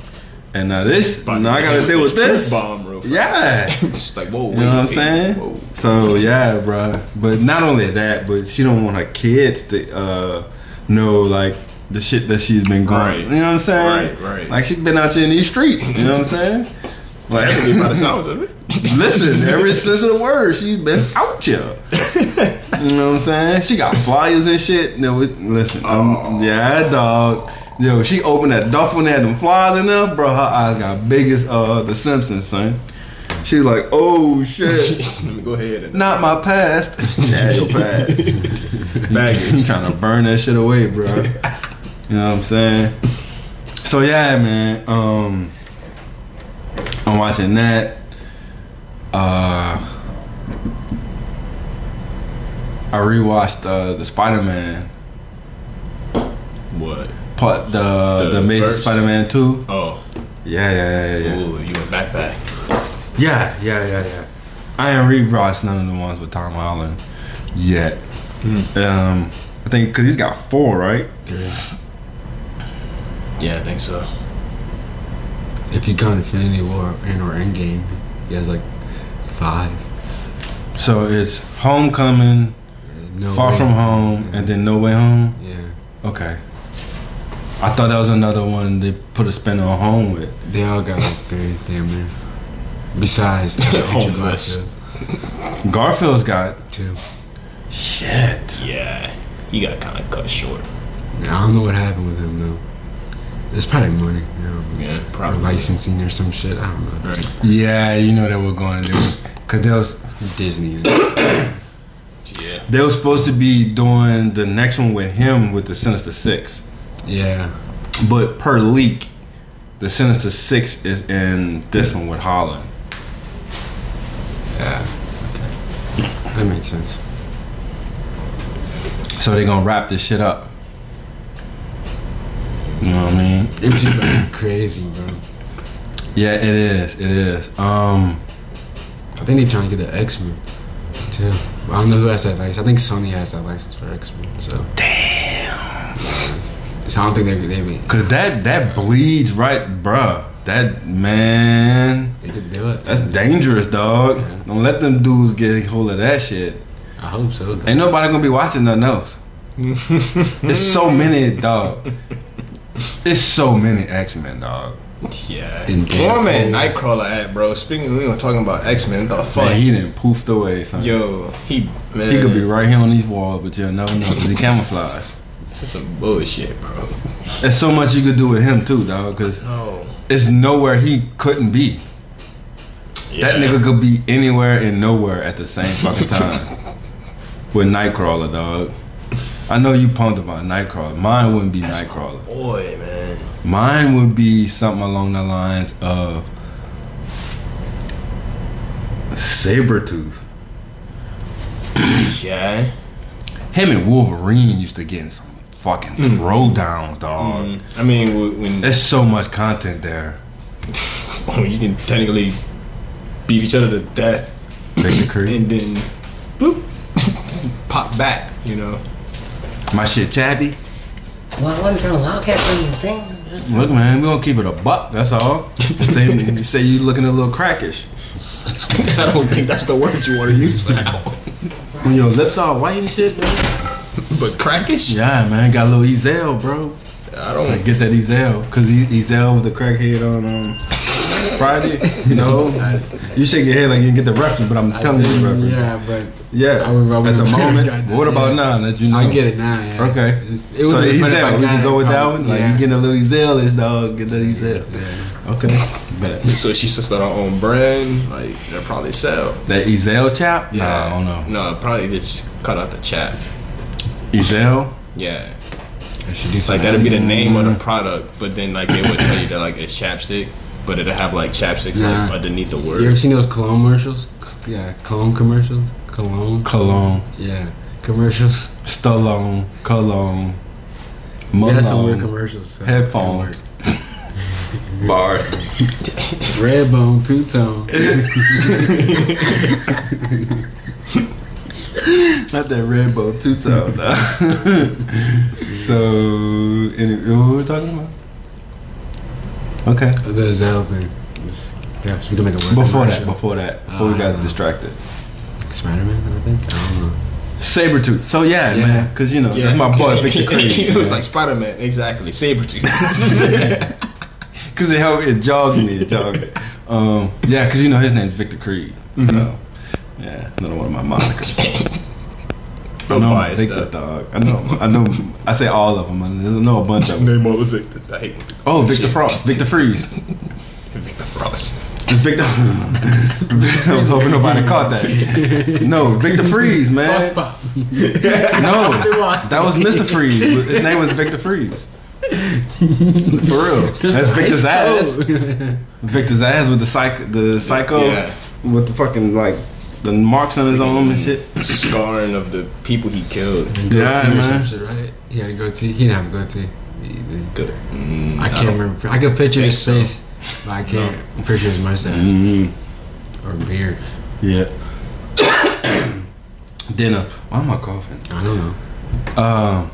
and now this About now I got to deal with this. bomb Yeah. Like whoa. You know what I'm saying? Whoa. So yeah, bro. But not only that, but she don't want her kids to uh, know like the shit that she's been going. Right. You know what I'm saying? Right, right. Like she's been out here in these streets. You know what I'm saying? Like, by the sounds of it. listen, every sense of the word, she's been out here. You know what I'm saying? She got flyers and shit. No, it, listen, um, yeah, dog. Yo, she opened that duffel and had them flyers in there, bro. Her eyes got big as uh the Simpsons, son. She was like, oh shit. Let me go ahead and Not my past. yeah, your past. baggage. Trying to burn that shit away, bro. You know what I'm saying? So yeah, man. Um, I'm watching that. Uh, I rewatched uh, the Spider-Man What? part, the the, The Amazing? Spider-Man two. Oh. Yeah, yeah, yeah, yeah. Ooh, you went back back. Yeah, yeah, yeah, yeah. I ain't rewatched none of the ones with Tom Holland yet. Um, I think because he's got four, right? Three. Yeah, I think so. If you count Infinity War and or Endgame, he has like five. So it's Homecoming, No Far Way- From Home, and then No Way Home. Yeah, Okay. I thought that was another one they put a spin on Home with. they all got like three damn near. Besides Homeless. Garfield, Garfield's got too. shit. Yeah, he got kind of cut short. I don't know what happened with him though. It's probably money, you know, Yeah, or probably. licensing or some shit. I don't know. Right. Yeah, you know they were going to do because they was Disney. Yeah. they was supposed to be doing the next one with him with the Sinister Six, yeah, but per leak, the Sinister Six is in this one with Holland. Yeah. Okay, that makes sense. So they gonna wrap this shit up. You know what I mean? It's crazy, bro. Yeah, it is. It is. Um, I think they're trying to get the X Men too. I don't know who has that license. I think Sony has that license for X Men. So damn. So I don't think they they be, cause that that bleeds right, bruh. That man, they could do it. that's dangerous, dog. Yeah. Don't let them dudes get hold of that shit. I hope so. though. Ain't nobody gonna be watching nothing else. There's so many, dog. There's so many X Men, dog. Yeah. In Where man Nightcrawler at, bro? Speaking, we were talking about X Men. The fuck? Man, he done poofed away, son. Yo, he man. He could be right here on these walls, but you'll never know 'cause he camouflage. That's some bullshit, bro. There's so much you could do with him too, dog. Cause No. it's nowhere he couldn't be. That nigga could be anywhere and nowhere at the same fucking time. With Nightcrawler, dog. I know you pumped about Nightcrawler. Mine wouldn't be That's Nightcrawler. Boy, man. Mine would be something along the lines of Sabretooth. Yeah. Him and Wolverine used to get in some fucking throwdowns, dog. Mm. I mean, w- when There's so much content there. oh, you can technically beat each other to death Victor Creed. and then bloop, pop back. You know. My shit chabby. Well, I wasn't trying to wildcat for your thing. I was just- Look, man, we gonna keep it a buck. That's all. You say, you say you looking a little crackish. I don't think that's the word you want to use for that. When your lips all white and shit, man. But crackish? Yeah, man, got a little Ezal, bro. I don't. Get that Ezal, cause E- Ezal was the crackhead on um, Friday. You know, you shake your head like you didn't get the reference, but I'm telling you the reference. Yeah, but Yeah, I would- I at the moment. that, what about yeah. now that you know? I get it now. Yeah. Okay. It's- It so would be funny Ezal, we can go with that one. Like yeah. you getting a little Ezalish, dog. Get that Ezal. Yeah. Okay, bet. So she should start her own brand. Like they'll probably sell. That Ezal chap? Nah, I don't know. No, probably just cut out the chat. Ezal. Yeah. I should do Like that'd be the name of the product, but then like they would tell you that like it's chapstick, but it'll have like chapsticks like underneath the word. You ever seen those cologne commercials? Yeah, cologne commercials. Cologne. Cologne, Yeah, commercials. Stallone, Cologne, We had some weird commercials. so headphones, bars. Red bone, two tone. Not that red bow two tone. no. so, any, what were we talking about? Okay. Uh, the Zell thing. Yeah, so we can make a word Before that, before that, before Oh, we got know. distracted. Spider-Man, I think. I don't know. Sabretooth. So yeah, Yeah. man, because you know that's my boy Victor Creed. it was like Spider Man, exactly. Sabretooth. because it helped it jogged me, it jogged me. Um, yeah, because you know his name's Victor Creed. So mm-hmm. Yeah, another one of my monikers. I know buy his Victor's dog. I know. I know. I say all of them. I know a bunch of them. Name all the Victors. I hate Oh, Victor Shit. Frost, Victor Freeze. Victor Frost. It's Victor. I was hoping nobody caught that. No, Victor Freeze, man. Frost. No, that was Mr. Freeze. His name was Victor Freeze. For real. That's Victor's ass. Victor's ass with the psych, the psycho, Yeah. with the fucking like the marks on his arm and shit. Scarring of the people he killed. Yeah, man. shit, right? He had a goatee. He didn't have a goatee. He- he- Good. Mm, I can't don't- remember. I can picture his think so. face, but I can't picture his mustache Mm-hmm. or beard. Yeah. Dinner. Why am I coughing? I don't know. Um.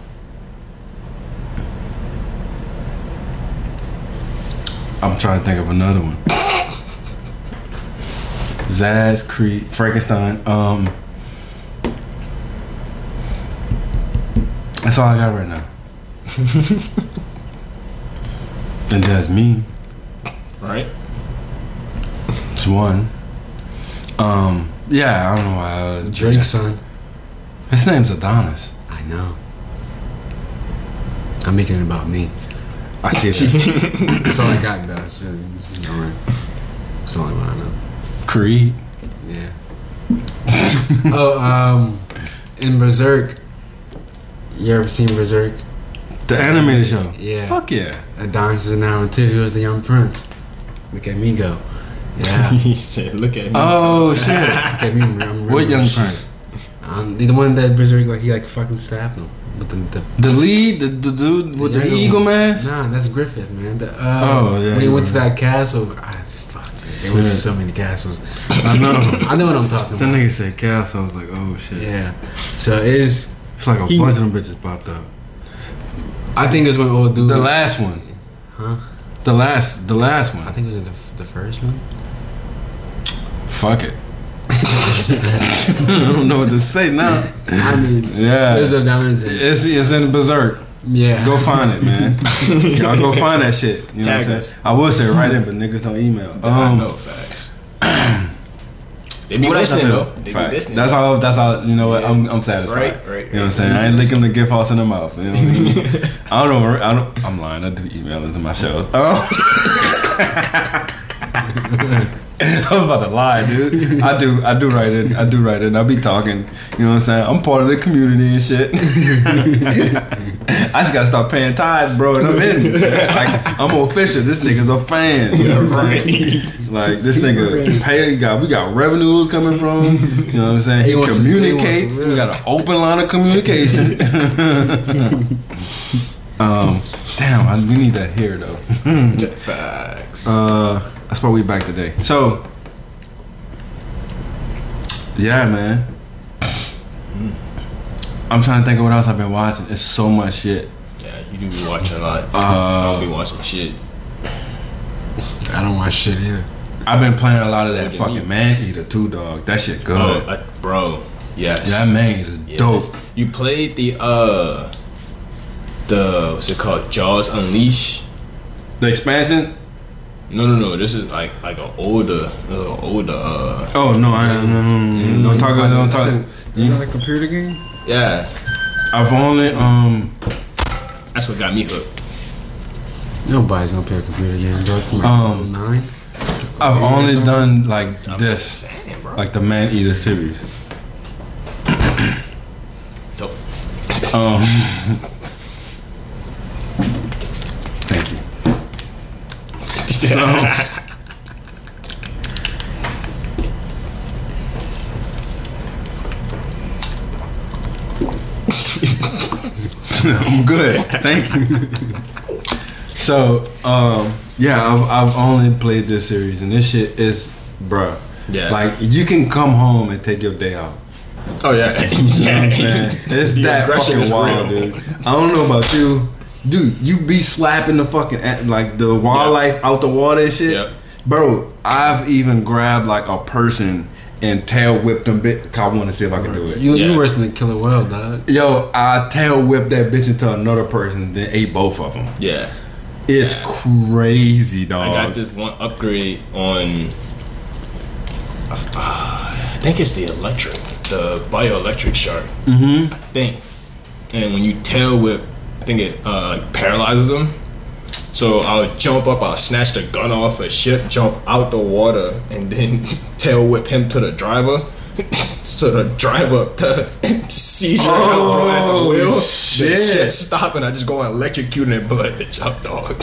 I'm trying to think of another one. Zsasz, Creed, Frankenstein. Um. That's all I got right now. and that's me. Right? It's one. Um. Yeah, I don't know why. I was, Drake's son. His name's Adonis. I know. I'm making it about me. I see that. That's all I got though. It's really, it's just alright. It's the only one I know. Creed. Yeah. oh, um, in Berserk. You ever seen Berserk? The animated show. Yeah. Fuck yeah. Adonis is that one too. He was the young prince. Look at me go. Yeah. he said, "Look at me." Oh shit. Look at me. I'm, what young prince? Um, the the one that Berserk like he like fucking stabbed him with the, the The lead, the, the dude with the, younger eagle one. mask. Nah, that's Griffith, man. The, uh, Oh, yeah, When he went to that castle, man. There was so many castles. I know. I know what I'm talking That about. That nigga said castle. I was like, oh shit. Yeah. So it is. It's like a He- bunch of them bitches popped up. I think it's when old dude. The last one. Huh? The last. The last one. I think it was in the, the first one. Fuck it. I don't know what to say now. I mean, Yeah. there's a diamonds. It's it's in Berserk. Yeah. Go find it, man. Y'all go find that shit. You know Tag what I'm us. saying? I would say right in, but niggas don't email. I Um, know facts. they be What else listening though. They be Facts. listening. That's all. That's all. You know what? Yeah. I'm, I'm satisfied. Right, right, You know what I'm right. saying? I ain't licking the gift horse in the mouth. You know what I mean? I don't know. I don't. I'm lying. I do email into my shows. Oh. I was about to lie, dude. I do. I do write it. I do write it. I be talking. You know what I'm saying? I'm part of the community and shit. I just gotta start paying tithes, bro. And I'm in. Like I'm official. This nigga's a fan. You know what I'm saying? Like this nigga pay. Got we got revenues coming from. You know what I'm saying? He, he communicates. we got an open line of communication. um, damn, I, we need that here though. facts. Uh, that's why we back today. So, yeah, man. I'm trying to think of what else I've been watching. It's so much shit. yeah, you do be watching a lot. Uh, I don't be watching shit. I don't watch shit either. I've been playing a lot of that Look fucking me. Maneater too, dog. That shit good. Oh, uh, bro. Yes. that man is Yes. dope. You played the uh the what's it called? Jaws Unleashed. The expansion. No, no, no. This is like like an older, a older. Uh, Oh no, I no, no, no, no, don't talk. Don't That's talk. a- Is that a computer game? yeah, I've only um that's what got me hooked. Nobody's gonna play a computer game. Dog. From like Um, 09? I've only done like I'm this, just saying, bro. like the Maneater series. Dope. Um, So, I'm good. Thank you. so, um, yeah, I've, I've only played this series, and this shit is, bruh. Yeah. Like, you can come home and take your day off. Oh yeah, You know what I'm saying? It's The that aggression fucking is wild, real. dude. I don't know about you. Dude, you be slapping the fucking, a- like, the wildlife out the water and shit. Yep. Bro, I've even grabbed, like, a person and tail whipped them bit. 'cause I want to see if I can do it. You, Yeah. you worse than a killer whale, dog. Yo, I tail whipped that bitch into another person, then ate both of them. yeah. It's crazy, dog. I got this one upgrade on. Uh, I think it's the electric, the bioelectric shark. Mm-hmm. I think. And when you tail whip, I think it uh, paralyzes them. So I'll jump up, I'll snatch the gun off a ship, jump out the water, and then tail whip him to the driver. so the driver the seizure Oh, at the wheel, shit. the ship stop, and I just go and electrocute and blood the jump dog.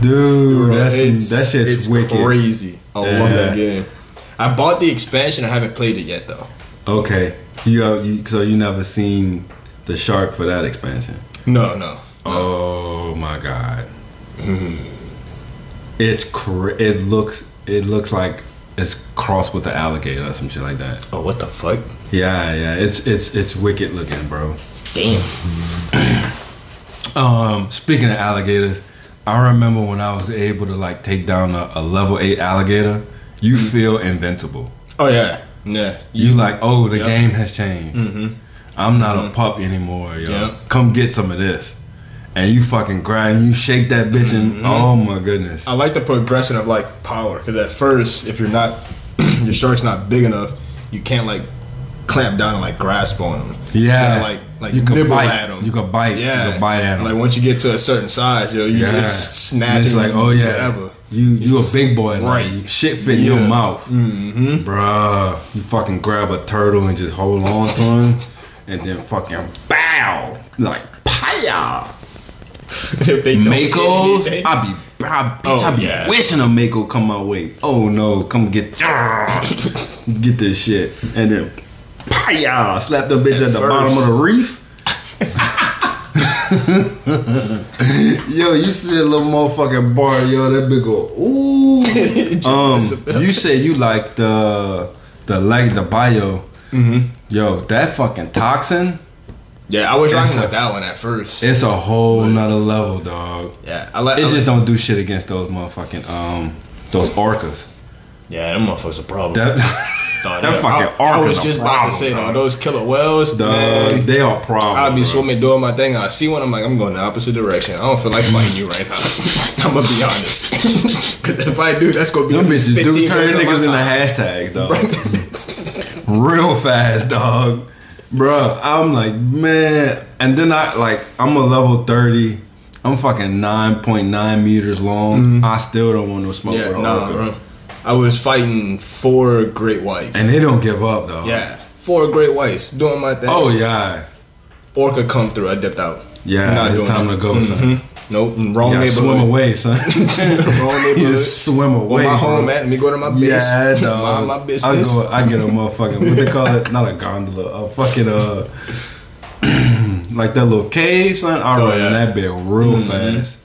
Dude, Bro, that's, that shit's it's wicked. crazy. I love that game. I bought the expansion. I haven't played it yet though. Okay. You, have, you So you never seen the shark for that expansion? No, no. Oh my god. Mm-hmm. It's cra- it looks it looks like it's crossed with the alligator or some shit like that. Oh, what the fuck? Yeah, yeah. It's it's it's wicked looking, bro. Damn. Um, speaking of alligators, I remember when I was able to like take down a, a level eight alligator. You mm-hmm. feel invincible. Oh yeah, yeah. You like, oh, the Yep. game has changed. Mm-hmm. I'm not a pup anymore, yo. Yep. Come get some of this. And you fucking grind, and you shake that bitch, and oh my goodness. I like the progression of like power because at first, if you're not, your shark's not big enough, you can't like clamp down and like grasp on them. Yeah. You like like You can nibble bite. at them. You can bite. You Yeah, can bite at 'em. Like once you get to a certain size, yo, you Yeah. just snatch it like, oh yeah, whatever. you you a big boy, right? Like, shit fit in your mouth, mm-hmm. bruh. You fucking grab a turtle and just hold on to him, and then fucking bow like paya. if they Makos, I be, I, bitch, Oh, I be yeah. wishing a Mako come my way. Oh no, come get, get this shit, and then, paya, slap the bitch at, At the bottom of the reef. yo, you see a little motherfucking bar, yo, that big go, ooh. um, you said you like the, the like the bio. Mm-hmm. Yo, that fucking toxin, yeah, I was rocking a- with that one at first. it's a whole nother level, dog. Yeah, I like. It I just like- don't do shit against those motherfucking um those orcas. Yeah, them motherfuckers a problem. That Dog, that fucking I, I orca's was just about to say, dog, those killer whales, dog, man. they are problems. I'll be bro. swimming, doing my thing. I see one, I'm like, I'm going the opposite direction. I don't feel like fighting you right now. I'm gonna be honest. Because if I do, that's gonna be Them bitches 15 do turn minutes of my niggas into hashtags, dog. Real fast, dog. Bruh, I'm like, man. And then I like I'm a level 30. I'm fucking 9.9 meters long. I still don't want no smoke Mm-hmm. Yeah, nah, bro. I was fighting four great whites. And they don't give up, though. yeah, four great whites doing my thing. Oh yeah. Orca come through. I dipped out. Yeah, Not it's time it. to go, son. Mhm. Nope, wrong You neighborhood. swim away, son. wrong you neighborhood. just swim away. Where my bro. at? Let me go to my base. Yeah, dog. Mind my I go. I get a motherfucking what they call it? Not a gondola. A fucking uh, like that little cave, son. I Oh, run yeah. that bit real fast.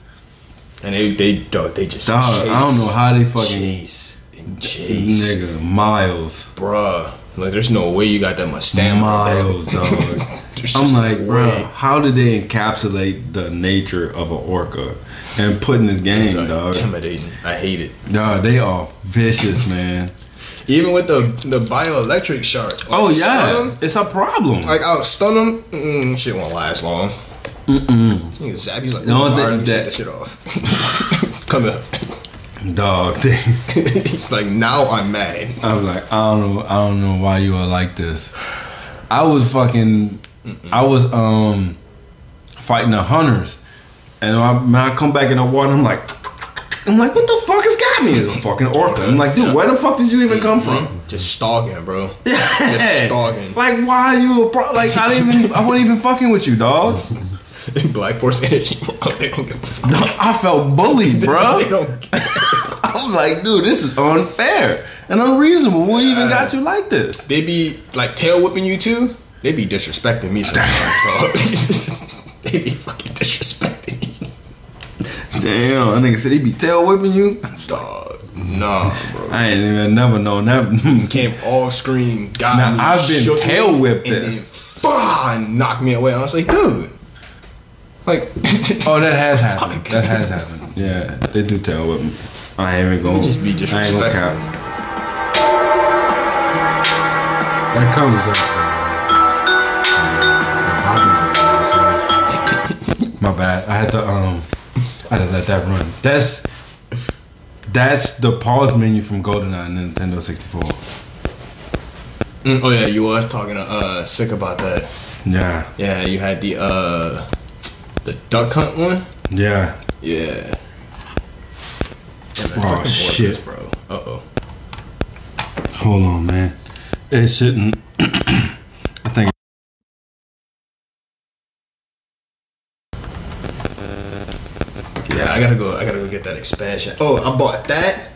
And they they dog, they just Dog, chase, I don't know how they fucking chase chase, nigga miles, bruh. Like there's no way you got that much stamina, miles, bro. dog. I'm like, no bro, how did they encapsulate the nature of an orca and put in this game, like dog? intimidating. I hate it. Dog, they are vicious, man. Even with the the bioelectric shark. like, Oh yeah, it's a problem. like I'll stun them. Mm, shit won't last long. Mm-mm. You can zap. He's like, No, that- let me that- shut that shit off. Come here. Dog, they, He's like, now I'm mad. I'm like, I don't know, I don't know why you are like this. I was fucking, I was um fighting the hunters, and I, when I come back in the water, I'm like, I'm like, what the fuck has got me? It's a fucking orca. I'm like, dude, where the fuck did you even come from? Just stalking, bro. Yeah, Just stalking. Like, why are you a pro? Like, I didn't even, I wasn't even fucking with you, dog. Black Force Energy. They don't give a fuck. I felt bullied, bro. they don't. I'm like, dude, this is unfair and unreasonable. What even got uh, you like this? They be like tail whipping you too. They be disrespecting me sometimes, they be fucking disrespecting me, Damn, that nigga said he be tail whipping you. dog. Nah, bro. I ain't even never know, never. Came off screen, got Now, me. I've been tail whipped and then fah, knocked me away. I was like, dude, like, oh, that has happened. That has happened. Yeah, they do tell whip me. I ain't even gonna just be I ain't gonna disrespectful. cap. That comes up. My bad. I had to um, I had to let that run. That's that's the pause menu from GoldenEye and Nintendo 64. Mm, oh yeah, you was talking uh sick about that. Yeah, Yeah, you had the uh the duck hunt one. yeah. Yeah. Oh, shit. Bro. Uh oh. Hold on, man. It shouldn't. I think. Yeah, I gotta go. I gotta go get that expansion. Oh, I bought that.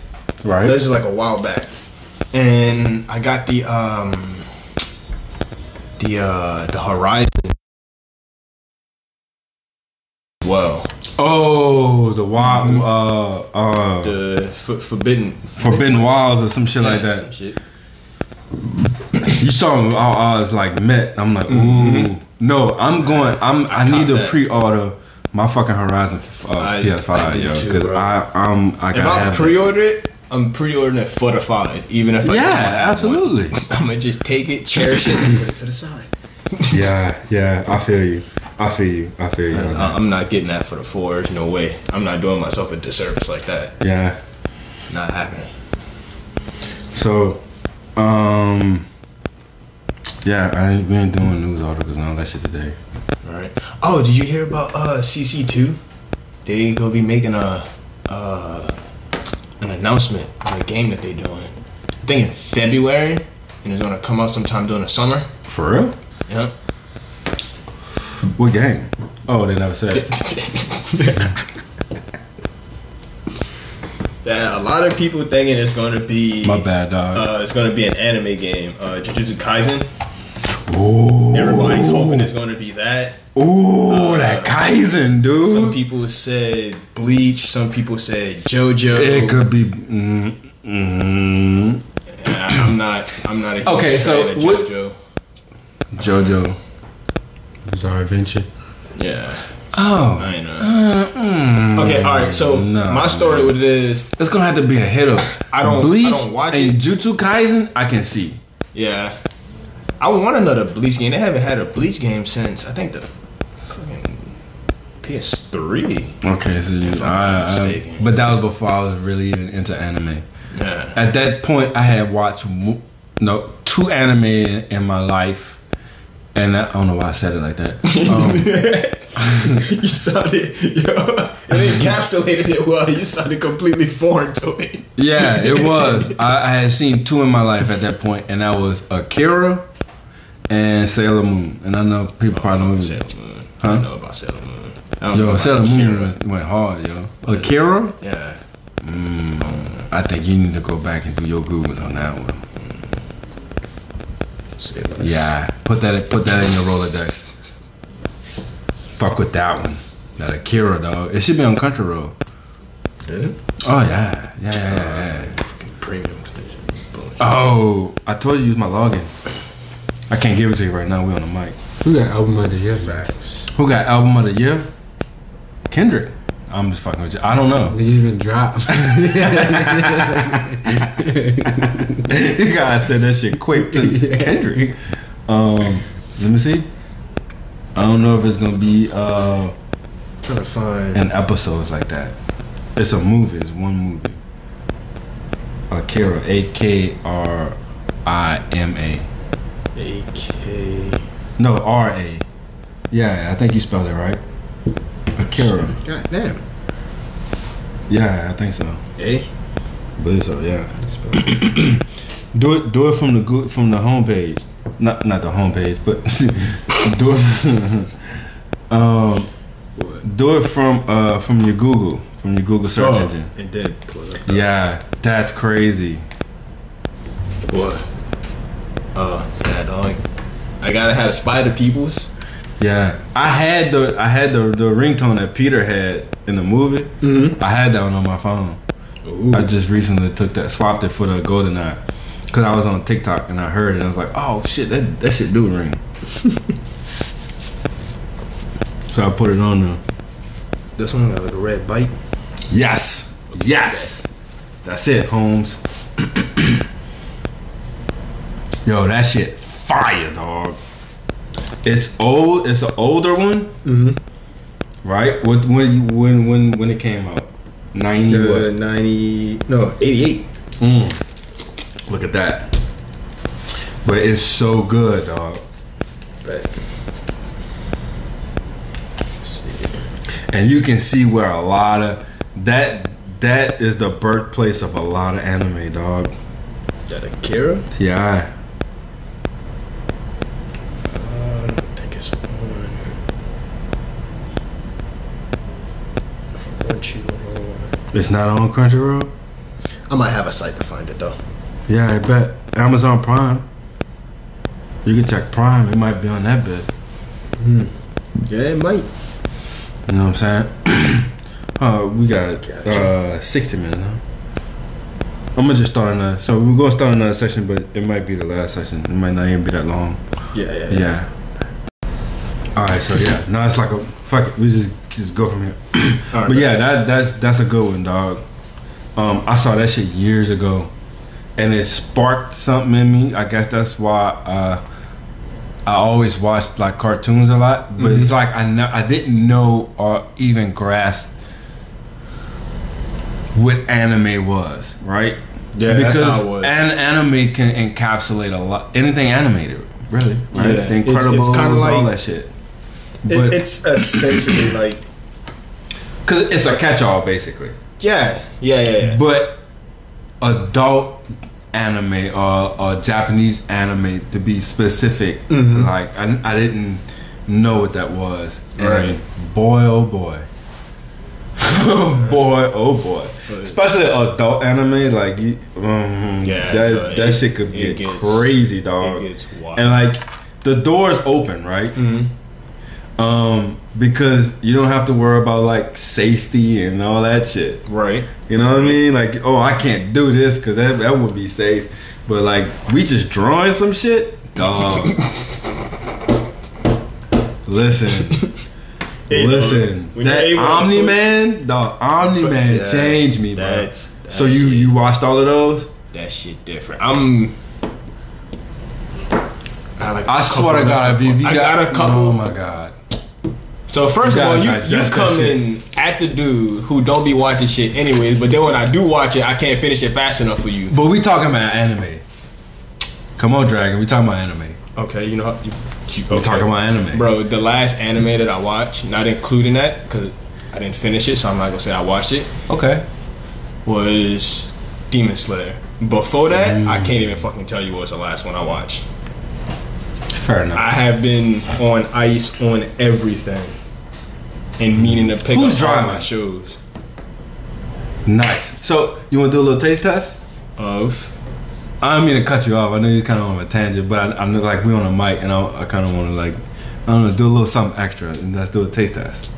Right. This is like a while back, and I got the um the uh the Horizon. Well, Oh, the wild, uh, uh, the f- Forbidden Forbidden Wilds or some shit like Yeah, some that. shit. You saw them, I, I was like met. I'm like, ooh, no, I'm going. I'm. I, need to pre-order my fucking Horizon uh, I- PS5, I yo, because I I'm I If gotta I have pre-order it, I'm pre-ordering it for the five, even if I Yeah, have one. absolutely. I'm gonna just take it, cherish it, and put it to the side. Yeah, yeah. I feel you. I feel you. I feel you. I, I'm not getting that for the fours. No way. I'm not doing myself a disservice like that. Yeah. Not happening. So, um, yeah, I ain't, ain't doing news articles and all that shit today. All right. Oh, did you hear about uh CC2? They gonna be making a uh an announcement on a game that they're doing. I think in February, and it's gonna come out sometime during the summer. For real? Yeah. What game? Oh, they never said. Yeah, a lot of people thinking it's gonna be My bad, dog. Uh, it's gonna be an anime game, uh, Jujutsu Kaisen. Ooh. Everybody's hoping it's gonna be that. Ooh, that Kaisen, dude. Some people said Bleach. Some people said JoJo. it could be. Mm, mm, I'm not. I'm not a huge Okay, fan so of what- JoJo. JoJo. Bizarre Adventure. Yeah, Oh. I ain't know. Uh, mm. Okay, all right. So Nah, my story, what it is, It's gonna have to be a hitter. I don't- Bleach. I don't watch and it. Jutsu Kaisen, I can see. yeah. I want another Bleach game. They haven't had a Bleach game since I think the fucking PS3. Okay, so you, I'm I, not I, mistaken. but that was before I was really even into anime. Yeah. At that point, I had watched no two anime in, in my life, and I, I don't know why I said it like that. Um, you sounded, yo, it encapsulated it well. You sounded completely foreign to it. yeah, it was. I, I had seen two in my life at that point, and that was Akira and Sailor Moon. And I know people probably don't. Sailor Even, Moon. Huh? I know about Sailor Moon. I don't know yo, Sailor. Moon went, went hard, yo. Akira, Yeah. I think you need to go back and do your googles on that one. Sailor. Yeah, put that put that in your Rolodex. Fuck with that one. That Akira dog. It should be on Crunchyroll. Yeah. Oh yeah, yeah, yeah, yeah. yeah. Fucking premium. Oh, I told you use my login. I can't give it to you right now. We on the mic. Who got album of the year? Facts. Who got album of the year? Kendrick. I'm just fucking with you. I don't know. They even dropped. you guys said that shit quick to Yeah. Kendrick. Um, let me see. I don't know if it's gonna be uh trying to find. in episodes like that. It's a movie. It's one movie. Akira, A K R I M A. AK. No, R A. Yeah, I think you spelled it right. Akira. God damn. Yeah, I think so. A. Believe so. Yeah. do it. Do it from the good from the homepage. Not not the homepage, but do it. um, Do it from uh from your Google, from your Google search Oh, engine. it did pull it up. Yeah, that's crazy. What? Uh, dog. I gotta have a spider peoples. Yeah, I had the I had the the ringtone that Peter had in the movie. Mm-hmm. I had that one on my phone. Ooh. I just recently took that, swapped it for the GoldenEye, because I was on TikTok and I heard it. and I was like, oh shit, that that shit do ring. so I put it on there. This one got like a red bite. Yes, yes, that's it, Holmes. Yo, that shit fire, dog. It's old. It's an older one, Mm-hmm. right? What when when when when it came out? Ninety Uh, 90, no, 88. Mm. Look at that. But it's so good, dog. But, let's see. And you can see where a lot of that that is the birthplace of a lot of anime, dog. That Akira? Yeah. Uh, I don't think it's on. Crunchyroll. It's not on Crunchyroll? I might have a site to find it though. Yeah, I bet. Amazon Prime. You can check Prime. It might be on that bit. Yeah, it might. You know what I'm saying? uh, we got Gotcha. uh, 60 minutes, huh? I'm gonna just start another. So we're gonna start another session, but it might be the last session. It might not even be that long. Yeah, yeah, Yeah. All right. So yeah, now it's like a fuck. It, we just just go from here. Right, but yeah, that that's that's a good one, dog. Um, I saw that shit years ago, and it sparked something in me. I guess that's why uh, I always watched like cartoons a lot. But Mm-hmm. it's like I ne- I didn't know or even grasp what anime was, right? Yeah, that's how it was. An- anime can encapsulate a lot. Anything animated, really. Right? Yeah, The it's- it's Incredibles, kinda like- all that shit. It, it's essentially like, because it's a catch-all, basically. yeah, yeah, yeah, yeah. But adult anime or, or Japanese anime, to be specific, Mhm. like I, I didn't know what that was. And Right. boy, oh boy. boy, oh boy. Especially adult anime, like you, um, Yeah, that that it- shit could get gets- crazy, dog. it gets wild. And like the doors open, right? Mhm. Um, because you don't have to worry about like safety and all that shit. Right. You know what I mean? Like, oh, I can't do this because that, that would be safe. But like, we just drawing some shit, dog. Listen, Hey, listen. That Omni Man, dog. Omni Man yeah, changed me, bro. that's- so you shit. you watched all of those? That shit different. I'm. I, like I swear to God, if you, if you I got, got a couple. Oh my God. So first of all, you you come in at the dude who don't be watching shit anyways. But then when I do watch it, I can't finish it fast enough for you. But we talking about anime. Come on, Dragon. We talking about anime. Okay, you know how you, you We talking about anime, Bro, the last anime that I watched, not including that, because I didn't finish it, so I'm not gonna say I watched it, Okay. was Demon Slayer. Before that, Mm. I can't even fucking tell you what was the last one I watched. Fair enough. I have been on ice on everything. And meaning to pick Who's up all my shoes. nice. So you want to do a little taste test? of I don't mean to cut you off. I know you're kind of on a tangent, but I, I know like we on a mic, and I, I kind of want to like I don't know do a little something extra, and let's do a taste test.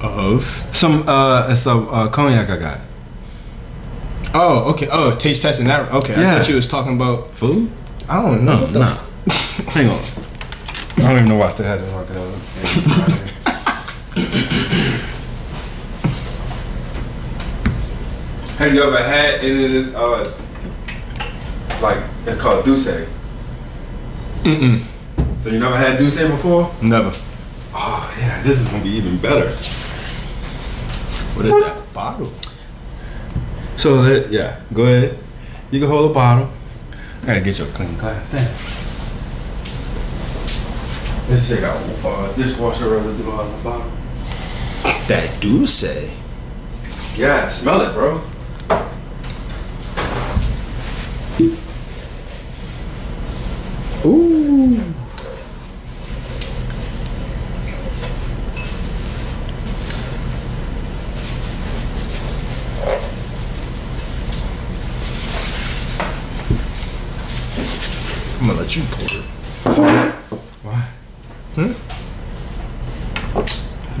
of Some uh some uh, cognac I got. Oh, okay. Oh, taste testing that. Okay, yeah. I thought you was talking about. Food? I don't know. No, what the no. f- Hang on. I don't even know why I still had it. Uh, Have you ever had any of this? Uh, like it's called D'USSÉ. Mm-mm. So you never had D'USSÉ before? Never. Oh yeah, this is gonna be even better. What is that bottle? So that, yeah, go ahead. You can hold a bottle. I gotta get your clean glass. Damn. Let's check out uh, dishwasher residue on the bottom. That do say. Yeah, smell it, bro. Ooh. I'm gonna let you pour it.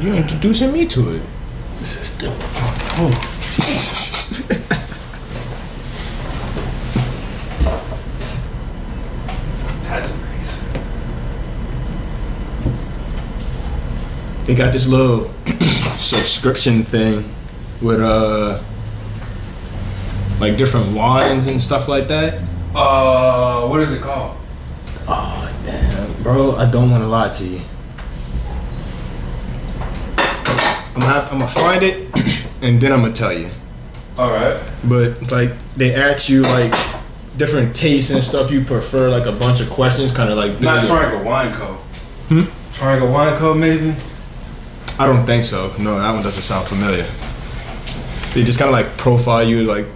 You're introducing me to it. This is still oh. That's nice. They got this little subscription thing with uh like different wines and stuff like that. Uh, what is it called? Oh damn, bro! I don't want to lie to you. I'm gonna have, I'm gonna find it, and then I'm gonna tell you. All right. But it's like they ask you like different tastes and stuff you prefer, like a bunch of questions, kind of like. Not Triangle Wine Co. Hmm? Triangle Wine Co. Maybe. I don't think so. No, that one doesn't sound familiar. They just kind of like profile you, like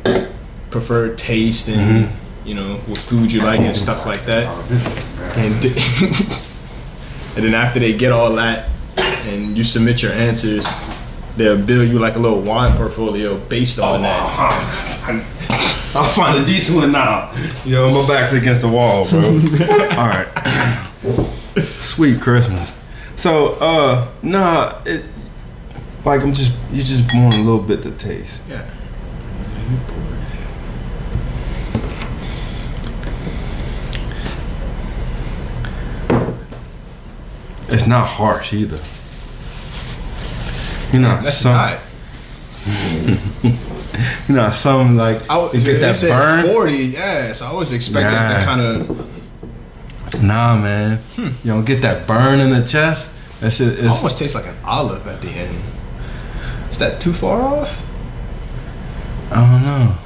preferred taste and you know what food you like and stuff like that. Oh, this is And and then after they get all that, and you submit your answers, they'll build you like a little wine portfolio based on that. I'll find a decent one now. Yo, my back's against the wall, bro. All right. Sweet Christmas. So, uh, nah, it like I'm just you just want a little bit to taste. Yeah. It's not harsh either. You know, That's some not. you know some like I, you get that burn. forty. Yeah, so I was expecting Yeah. to kind of Nah, man, hmm. you don't get that burn in the chest. That shit is almost tastes like an olive at the end. Is that too far off? I don't know.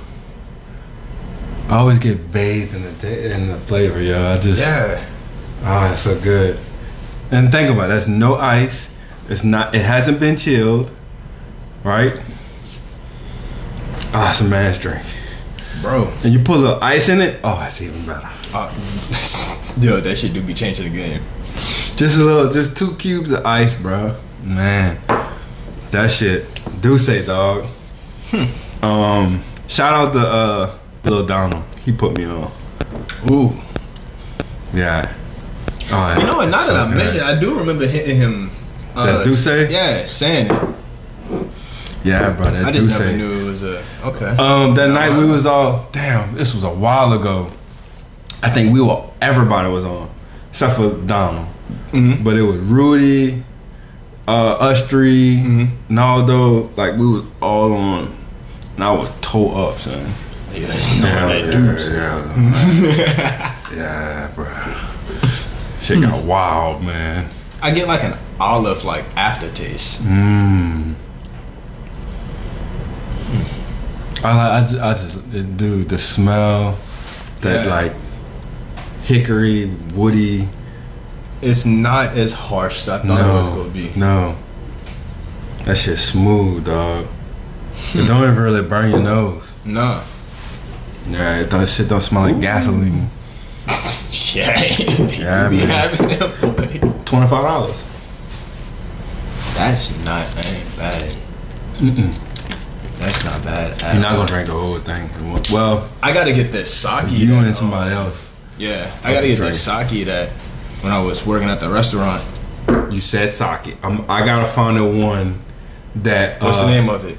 I always get bathed in the in the flavor, yo. I just Yeah. oh, it's so good. And think about it. That's no ice. It's not. It hasn't been chilled, right? Ah, it's a man's drink. Bro, And you put a little ice in it. Oh, it's even better. uh, yo, that shit do be changing the game. Just a little, just two cubes of ice, bro. Man, that shit. D'USSÉ, dog. um, shout out to uh, Lil Donald. He put me on. Ooh, Yeah. Oh, you know what? Now so that I mentioned, it, I do remember hitting him. Uh, That Duce? Yeah, saying it. Yeah, bro. That I just Duce. never knew it was a okay. Um, that night we was all damn. This was a while ago. I think we were everybody was on except for Donald, Mhm. but it was Rudy, uh, Ustry, Mhm. Naldo. Like we was all on, and I was toe up, son. Yeah, no, that dude's. yeah, yeah, bro. Shit got wild, man. I get like an olive like aftertaste. Mmm. I like. I just, I just, dude, the smell, that Yeah. like hickory, woody. It's not as harsh as I thought no, it was gonna be. no. That shit smooth, dog. It don't even really burn your nose. Nah. Yeah, it don't, shit don't smell like gasoline. Yeah, Yeah, be having boy. Twenty five dollars. That's not that bad. Mm-mm. That's not bad. At You're not all. gonna drink the whole thing. Well, I gotta get this sake. you and um, somebody else. Yeah, I gotta get this sake that when I was working at the restaurant. You said sake. I'm, I gotta find the one that. What's uh, the name of it?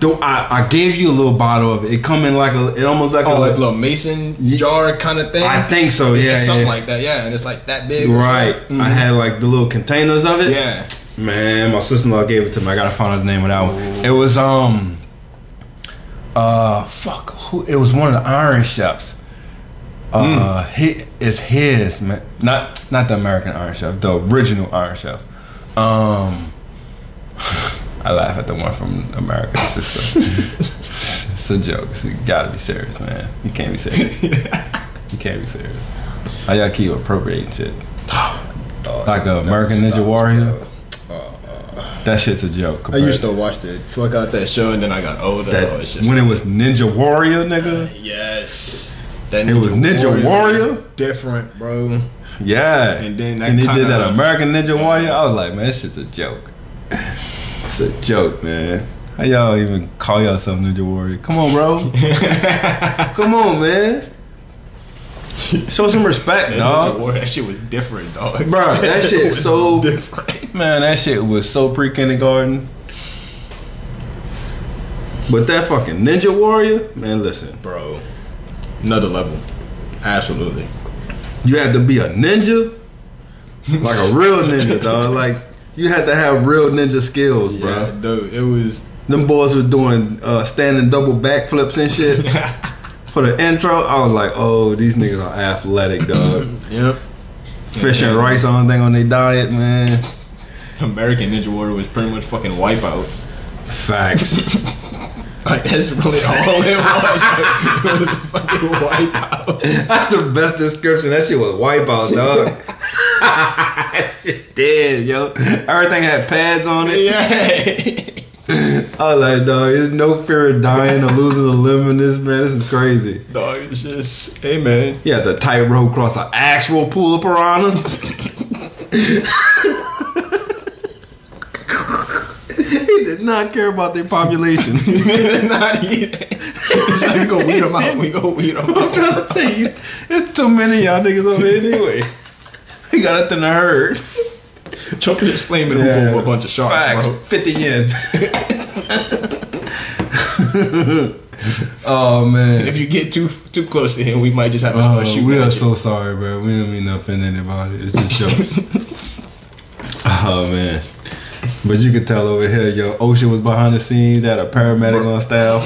Do I, I gave you a little bottle of it. It come in like a, it almost like Oh, a like a little mason jar kind of thing. I think so. Yeah, It's something yeah. like that. Yeah, and it's like that big. Right. something. I had like the little containers of it. Yeah. Man, my sister in law gave it to me. I gotta find out the name of that one. It was um uh fuck who it was one of the Iron Chefs. Uh he it's his man not not the American Iron Chef, the original Iron Chef. Um I laugh at the one from America. It's just a, it's a joke. So you gotta be serious, man. You can't be serious. You can't be serious. How y'all keep appropriating shit? Dog, Like a American Ninja Warrior? bro. That shit's a joke. I used to- watch the fuck out that show, and then I got older. that oh, it's just when it was Ninja Warrior, nigga. Uh, yes, that It was Ninja Warrior? was different, bro. Yeah, And then that and he did that American Ninja Warrior. I was like, man, this shit's a joke. It's a joke, man. How y'all even call yourself Ninja Warrior? Come on, bro. Come on, man. Show some respect, Ninja dog. Warrior, that shit was different, dog. Bruh, that shit was so- different. Man, that shit was so pre kindergarten. But that fucking Ninja Warrior, man, listen. Bro, another level. Absolutely. You had to be a ninja, like a real ninja, dog. Like you had to have real ninja skills, bro. Dude, it was. Them boys were doing uh, standing double backflips and shit. For the intro, I was like, "Oh, these niggas are athletic, dog. Yep. Fish and rice, only thing on their diet, man. American Ninja Warrior was pretty much fucking wipeout. Facts. Like that's really all it was. Like, it was fucking wipeout. That's the best description. That shit was wipeout, dog. that shit dead, yo. Everything had pads on it. Yeah. I was like, dog, there's no fear of dying or losing a limb in this, man. This is crazy. Dog, it's just, hey man. Had to tightrope across an actual pool of piranhas. he did not care about their population. Not either. It's like we go weed them out. We go weed them out. I'm trying to tell you, there's too many of y'all niggas over here anyway. We got it in the herd. Choking this flame and hoop over a bunch of sharks, Facts. bro. 50 yen. oh, man. If you get too too close to him, we might just have to start Oh, shooting. we at are you. so sorry, bro. We don't mean to offend anybody. It's just jokes. oh man. But you could tell over here, yo, Ocean was behind the scenes, had a paramedic on staff.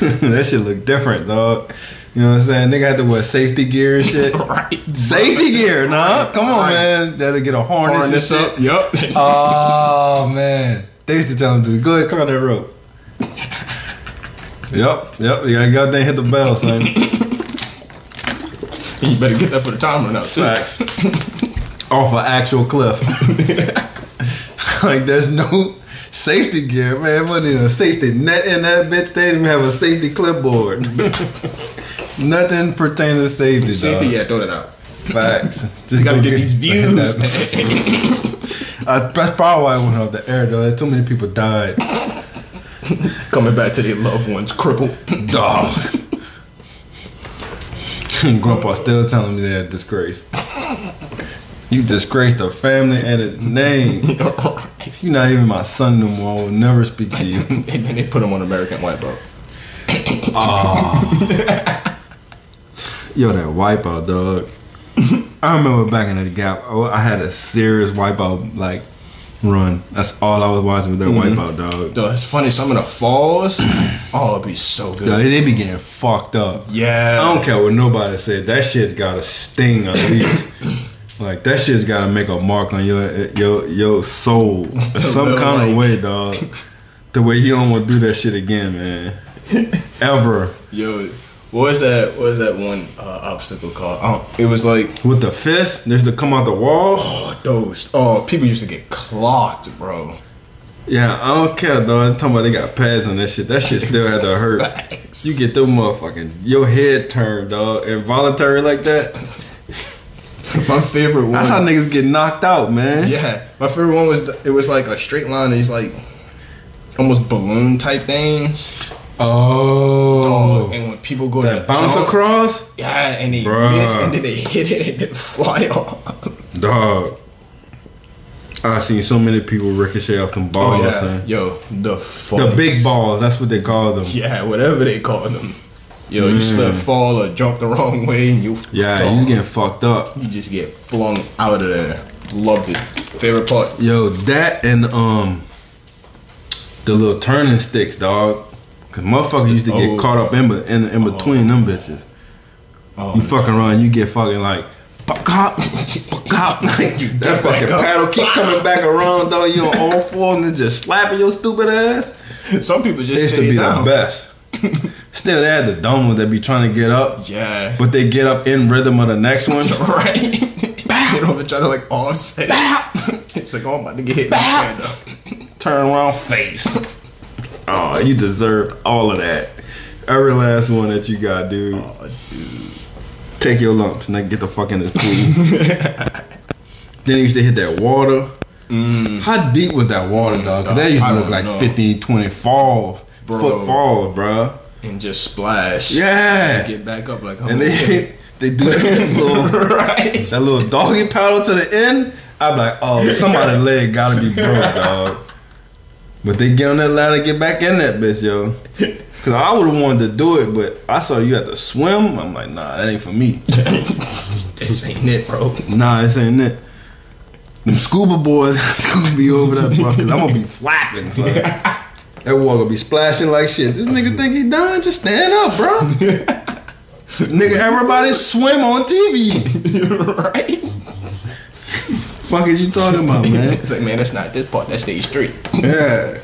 that shit look different, dog. You know what I'm saying? Nigga had to wear safety gear and shit. right. Safety gear, nah. Come on, Right. man. They had to get a harness. Horn and this shit. up. Yup. Oh man, they used to tell him to go ahead, climb that rope. yep, yep. You gotta go out there and hit the bell, son. you better get that for the timer now too. Facts. Off an actual cliff. like there's no safety gear, man. Wasn't even a safety net in that bitch. They didn't even have a safety clipboard. Nothing pertaining to safety. Safety, dog. yeah, throw that out. Facts. Just You gotta go get these views. Uh, that's probably why I went off the air though. Too many people died. Coming back to their loved ones, crippled. Dog. Grandpa still telling me they're disgrace. You disgraced the family and its name. You're not even my son no more. I will never speak to you. and then they put him on American Wipeout. Yo, that wipeout, dog. I remember back in the gap, I I had a serious wipeout like run. That's all I was watching with that mm-hmm. wipeout, dog. Though it's funny, some of the falls, oh, it'd be so good. Yo, they be getting fucked up. yeah. I don't care what nobody said. That shit's got to sting at least. like that shit's got to make a mark on your your your soul some kind of way, dog. The way you don't want to do that shit again, man. Ever Yo, what was that? What was that one uh, obstacle called? Oh, it was like with the fist, there's to come out the wall. oh, those. Oh, people used to get clocked, bro. Yeah, I don't care, though. I'm talking about they got pads on that shit. That shit still had to hurt. Facts. You get them motherfucking your head turned, dog, involuntary like that. my favorite one. That's how niggas get knocked out, man. Yeah, my favorite one was the, it was like a straight line. These like almost balloon type things. Oh, Oh, and when people go that to bounce jump, across. yeah, and they Bruh. miss, and then they hit it and then fly off. Dog. I seen so many people ricochet off them balls. Oh yeah, son. yo, the The big balls, that's what they call them. Yeah, whatever they call them. Yo, you Mm. slip, fall, or jump the wrong way, and you Yeah, gone. you getting fucked up. you just get flung out of there. Loved it. Favorite part. Yo, that and um the little turning sticks, dog. Cause motherfuckers used to get Oh. caught up in, in in oh. between them bitches. Oh, You fucking around, you get fucking like Pop, cop, cop. Like, You that fucking up. paddle keep coming back around, though. You on all fours and just slapping your stupid ass. Some people just used to be down. the best. Still, they had the dumb ones that be trying to get up, Yeah. but they get up in rhythm of the next one. right. they don't even try to like offset. it. it's like, oh, I'm about to get hit. up. Turn around, face. Oh, you deserve all of that. Every last one that you got, dude. Oh, dude. Take your lumps and then get the fuck in this pool. then they used to hit that water. Mm. How deep was that water, dog? 'Cause that used to I look like know. 15, 20 falls. Bro. Foot falls, bruh. and just splash. Yeah. Get back up like And they they do that little right. that little doggy paddle to the end. I'm like, oh, somebody's leg gotta be broke, dog. But they get on that ladder, get back in that bitch, yo. Cause I would have wanted to do it, but I saw you had to swim. I'm like, nah, that ain't for me. this ain't it, bro. Nah, this ain't it. Them scuba boys gonna be over that, bro. Cause I'm gonna be flapping, son. That water gonna be splashing like shit. This nigga think he done? Just stand up, bro. nigga, everybody swim on TV. right. Fuck is you talking about, man? It's like, man, that's not this part. That's stage three. Yeah.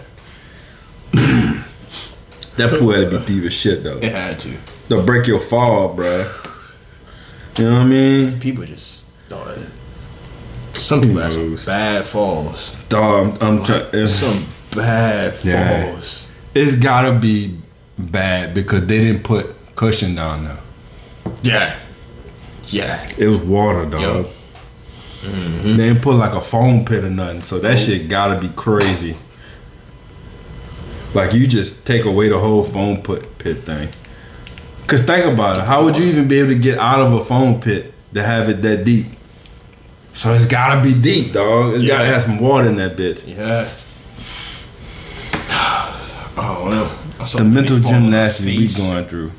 that pool had to be deep as shit though. It had to. They'll break your fall, bruh. You know what I mean? People just thought. Some people had some bad falls. Dog, I'm, I'm trying. Some bad Yeah. falls. It's gotta be bad because they didn't put cushion down there. Yeah. Yeah. It was water, dog. Yup. They didn't put like a foam pit or nothing, so that shit gotta be crazy. Like you just take away the whole foam pit pit thing. Cause think about it, how would you even be able to get out of a foam pit to have it that deep? So it's gotta be deep, dog. It's gotta have some water in that bitch. Yeah. Oh no. The mental fall on my gymnastics we going through,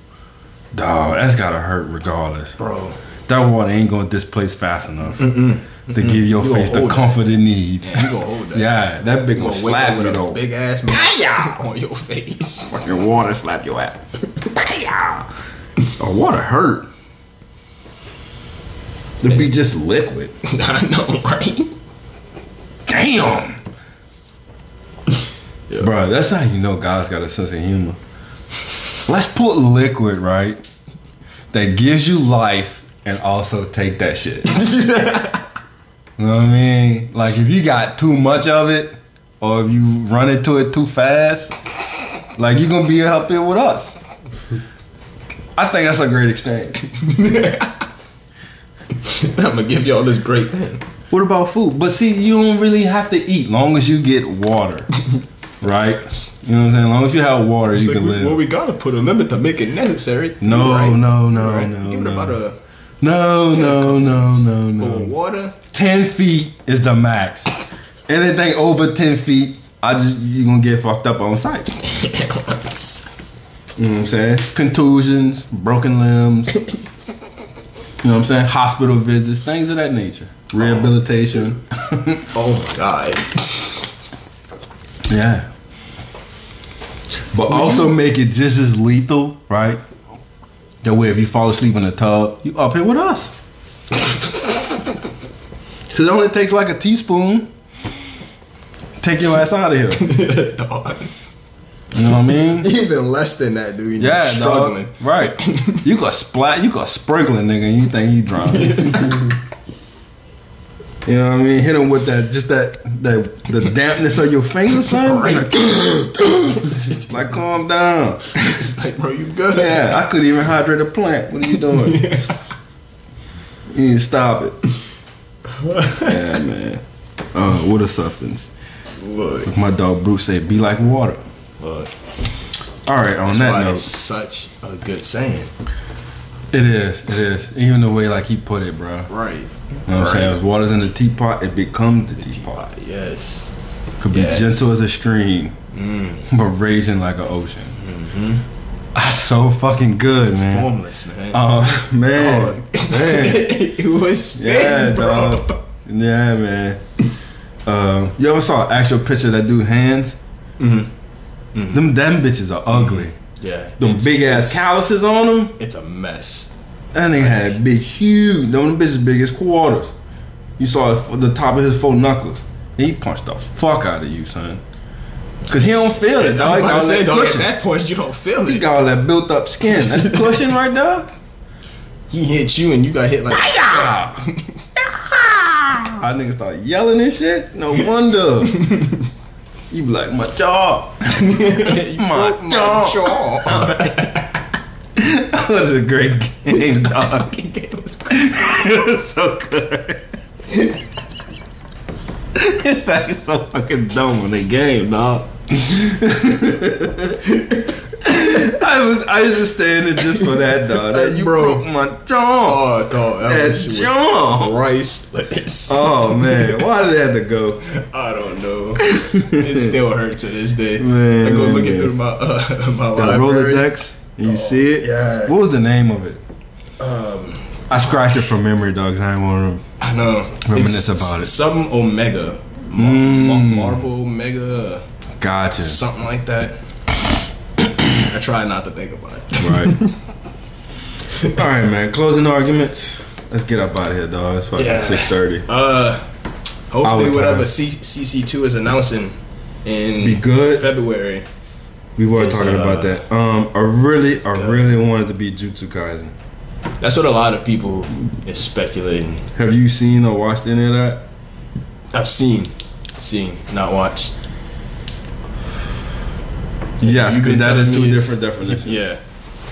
dog. That's gotta hurt regardless. Bro. That water ain't gonna displace fast enough to give your You face the hold that. comfort it needs. Yeah, you gonna hold that. Yeah, that big You gonna gonna slap up with you a big ass man on your face. Your water slap your ass. oh, water hurt. To be just liquid. I know, right? Damn. Yeah. Bro, that's how you know God's got a sense of humor. Let's put liquid, right? That gives you life and also take that shit. you know what I mean? Like if you got too much of it or if you run into it too fast, like you're gonna be here with us. I think that's a great exchange. I'm gonna give y'all this great thing. What about food? But see, you don't really have to eat long as you get water. Right? You know what I'm saying? Long as you have water, you So can we, live. well, we gotta put a limit to make it necessary. No, Right. no, no, Right. no, Give it about a No, no, no, no, bowl of no. water. Ten feet is the max. Anything over ten feet, I just you're gonna get fucked up on sight. You know what I'm saying? Contusions, broken limbs. You know what I'm saying? Hospital visits, things of that nature. Rehabilitation. oh, oh my god. Yeah. But also make it just as lethal, right? That way, if you fall asleep in the tub, you up here with us. so it only takes like a teaspoon. Take your ass out of here. Dog. You know what I mean? Even less than that, dude. You're Yeah, struggling. dog. Right. You got splat. You got sprinkling, nigga, and you think you drowning. You know what I mean? Hit him with that, just that, that, the dampness of your fingers, son. Right. Like, like, calm down. It's like, bro, you good? Yeah, I could even hydrate a plant. What are you doing? You need to stop it. yeah, man. Uh, what a substance. Look, Like my dog Bruce said, be like water. look. All right, on That's that note, such a good saying. it is, it is. Even the way like he put it, bro. Right. You know what I'm saying? If water's in the teapot, it becomes the, teapot. Teapot, yes. Could be Yes. gentle as a stream, Mm. but raging like an ocean. That's so fucking good, It's man. formless, man. Oh man, man. it was spin, Yeah, bro. dog. Yeah, man. Um, you ever saw an actual picture of that dude hands? Mm-hmm. Them them bitches are ugly. Yeah. Them big ass calluses on them. It's a mess. And they had big, huge. Them bitches big as quarters. You saw the top of his four knuckles. He punched the fuck out of you, son. Cause he don't feel it, I dog. was He about got say, that dog, at that point, you don't feel it. He got all that built up skin. That's pushing right there. He hit you and you got hit like I ah. niggas start yelling and shit. No wonder. you be like, my jaw. you My broke my jaw. jaw. That was a great game, dog. It was it was so good. it's like so fucking dumb when they game, dog. I was I used to it just for that dog. That you Bro. broke my jaw. Oh, dog, that, That was jaw. priceless. Oh man, why did it have to go? I don't know. it still hurts to this day. Man, I go man, looking man. through my uh, my The library. Rolodex. You see it? yeah. What was the name of it? Um, I scratched it from memory, dog. 'cause I didn't want to. I know. Reminisce It's about it. Something Omega. Ma- Mm. Marvel Omega. Gotcha. Something like that. I try not to think about it. Right. All right, man. Closing arguments. Let's get up out of here, dog. It's fucking Yeah. six thirty. Uh, hopefully, whatever time. C- CC2 is announcing in Be good. February. We were It's, talking uh, about that. Um, I really, I really wanted to be Jujutsu Kaisen. That's what a lot of people is speculating. Have you seen or watched any of that? I've seen, seen, not watched. Yes, because that is two different definitions. Yeah,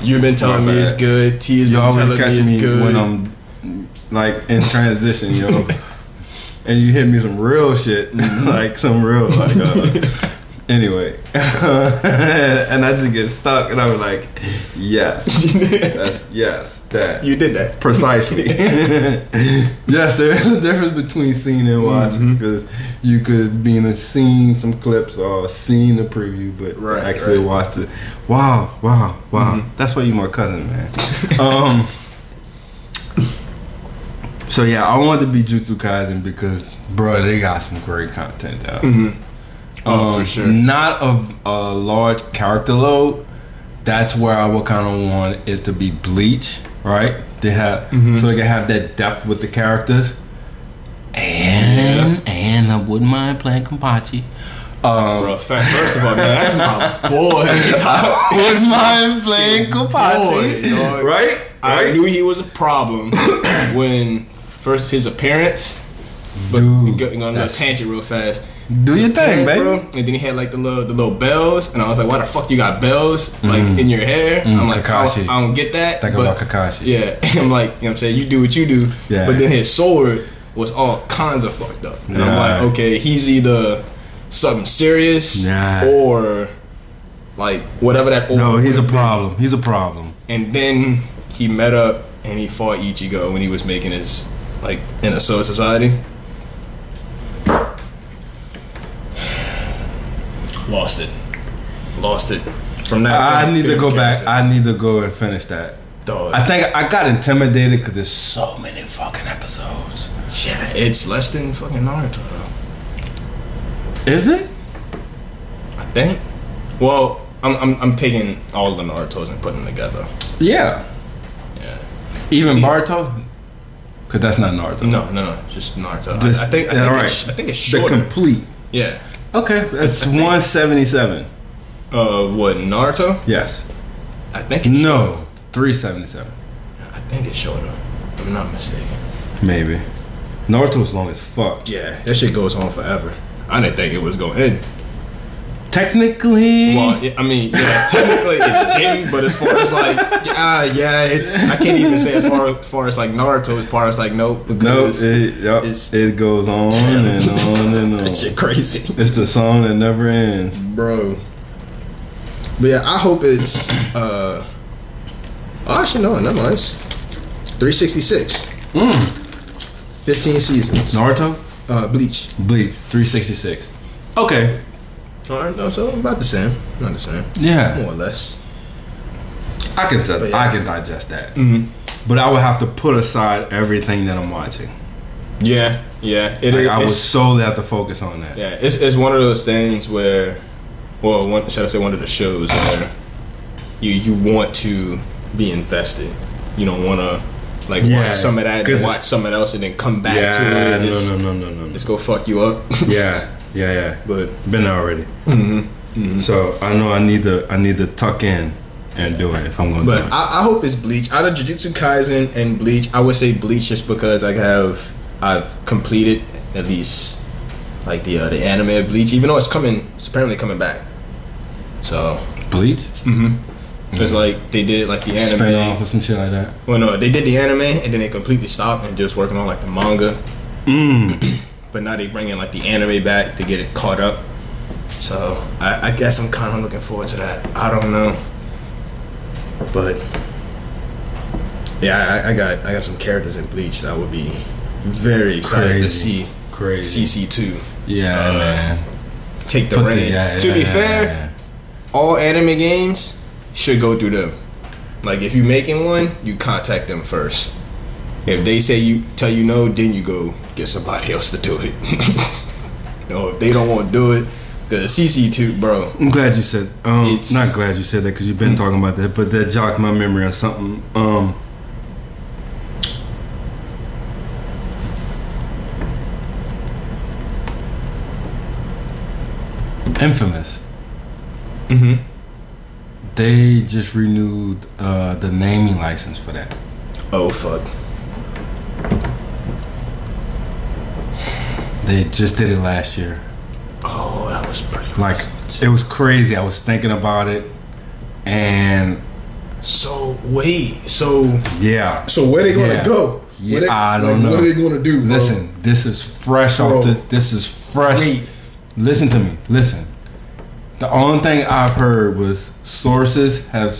you've been telling me it's good. T has You been always telling me it's me good. when I'm like in transition, yo, and you hit me some real shit, like some real like. Uh, anyway, and I just get stuck, and I was like, yes, that's yes, that you did that. precisely. yes, there is a difference between seeing and watching Mm-hmm. because you could be in a scene, some clips, or seen the preview, but Right, actually right. watched it. Wow, wow, wow. Mm-hmm. That's why you my cousin, man. um. So yeah, I wanted to be Jujutsu Kaisen because, bro, they got some great content out. Oh, for Um, sure. Not a, a large character load. That's where I would kind of want it to be Bleach, right? They have Mm-hmm. so they can have that depth with the characters. And and I wouldn't mind playing Kenpachi. Um, Bro, first of all, man, that's my boy. wouldn't mind playing dog. right? I Right? knew he was a problem when first his appearance. But going on a tangent real fast. Do your thing, baby. Bro, and then he had like the little the little bells, and I was like, "Why the fuck you got bells like in your hair?" I'm like, I Mm. Kakashi. don't, I don't get that. Think but- about Kakashi. Yeah, I'm like, you know what I'm saying? You do what you do. Yeah. But then his sword was all kinds of fucked up. And I'm like, okay, he's either something serious Nah. or like whatever that. No, he's a could've been. problem. He's a problem. And then he met up and he fought Ichigo when he was making his like in a Soul Society. Lost it. Lost it. From that I need to go back. character. I need to go and finish that. Dog. I think I got intimidated because there's so many fucking episodes. yeah, it's less than fucking Naruto. though. Is it? I think. Well, I'm, I'm I'm taking all the Naruto's and putting them together. Yeah. Yeah. Even Boruto? Because that's not Naruto. No, no, no, just Naruto. I- Just- I, think I think right. it's, I think it's The complete. yeah. Okay, that's 177. Uh, what Naruto? Yes. I think it's. No, 377. I think it's shorter. If I'm not mistaken. Maybe. Naruto's long as fuck. Yeah, that shit goes on forever. I didn't think it was going to end. Technically, Well, I mean, yeah, technically it's didn't, but as far as like, ah, yeah, it's I can't even say as far as far as like Naruto, as far as like nope, no, because it, yep, it's- it goes on and on and on. that shit crazy, It's the song that never ends. bro. But yeah, I hope it's. uh Oh, actually, no, never mind. It's 366, Mm. 15 seasons. Naruto, Uh, Bleach. Bleach, 366. Okay, All right, no, so about the same, not the same, yeah, more or less. I can di- yeah. I can digest that. Mm-hmm. But I would have to put aside everything that I'm watching. Yeah, yeah. It, Like, I would solely have to focus on that. Yeah, it's, it's one of those things where, well, one, should I say one of the shows where you you want to be invested. You don't want to like Yeah, watch some of that 'cause and watch something else and then come back to Yeah, it. And it's, no, no, no, no, no. It's gonna fuck you up. Yeah, yeah, yeah. but Been there already. So I know I need to I need to tuck in and do it if I'm gonna but do it. I, I hope it's Bleach. Out of Jujutsu Kaisen and Bleach, I would say Bleach just because I have I've completed at least like the uh, the anime of Bleach, even though it's coming, it's apparently coming back. So Bleach, Mhm. it's like they did like the anime. spin off or some shit like that. Well, no, they did the anime and then they completely stopped and just working on like the manga. Mm. But now they bringing like the anime back to get it caught up. So I, I guess I'm kind of looking forward to that. I don't know. But yeah, I, I got I got some characters in Bleach that would be very excited to see Crazy. CC two Yeah, Uh, man. take the Put the- reins. yeah, to yeah, be yeah, fair, all anime games should go through them. Like if you're making one, you contact them first. If they say you tell you no, then you go get somebody else to do it. no, if they don't want to do it, the CC two, bro. I'm glad you said. Um, It's- not glad you said that because you've been talking about that, but that jogged my memory on something. Um, Infamous. Mm-hmm. They just renewed uh, the naming license for that. Oh fuck. They just did it last year. Oh, that was pretty. Like recent. it was crazy. I was thinking about it, and So wait, so yeah. so where they gonna Yeah. go? Yeah, they- I don't like, know. What are they gonna do? Bro? Listen, this is fresh Bro. off the. This is fresh. Wait. Listen to me. Listen. The only thing I've heard was sources have.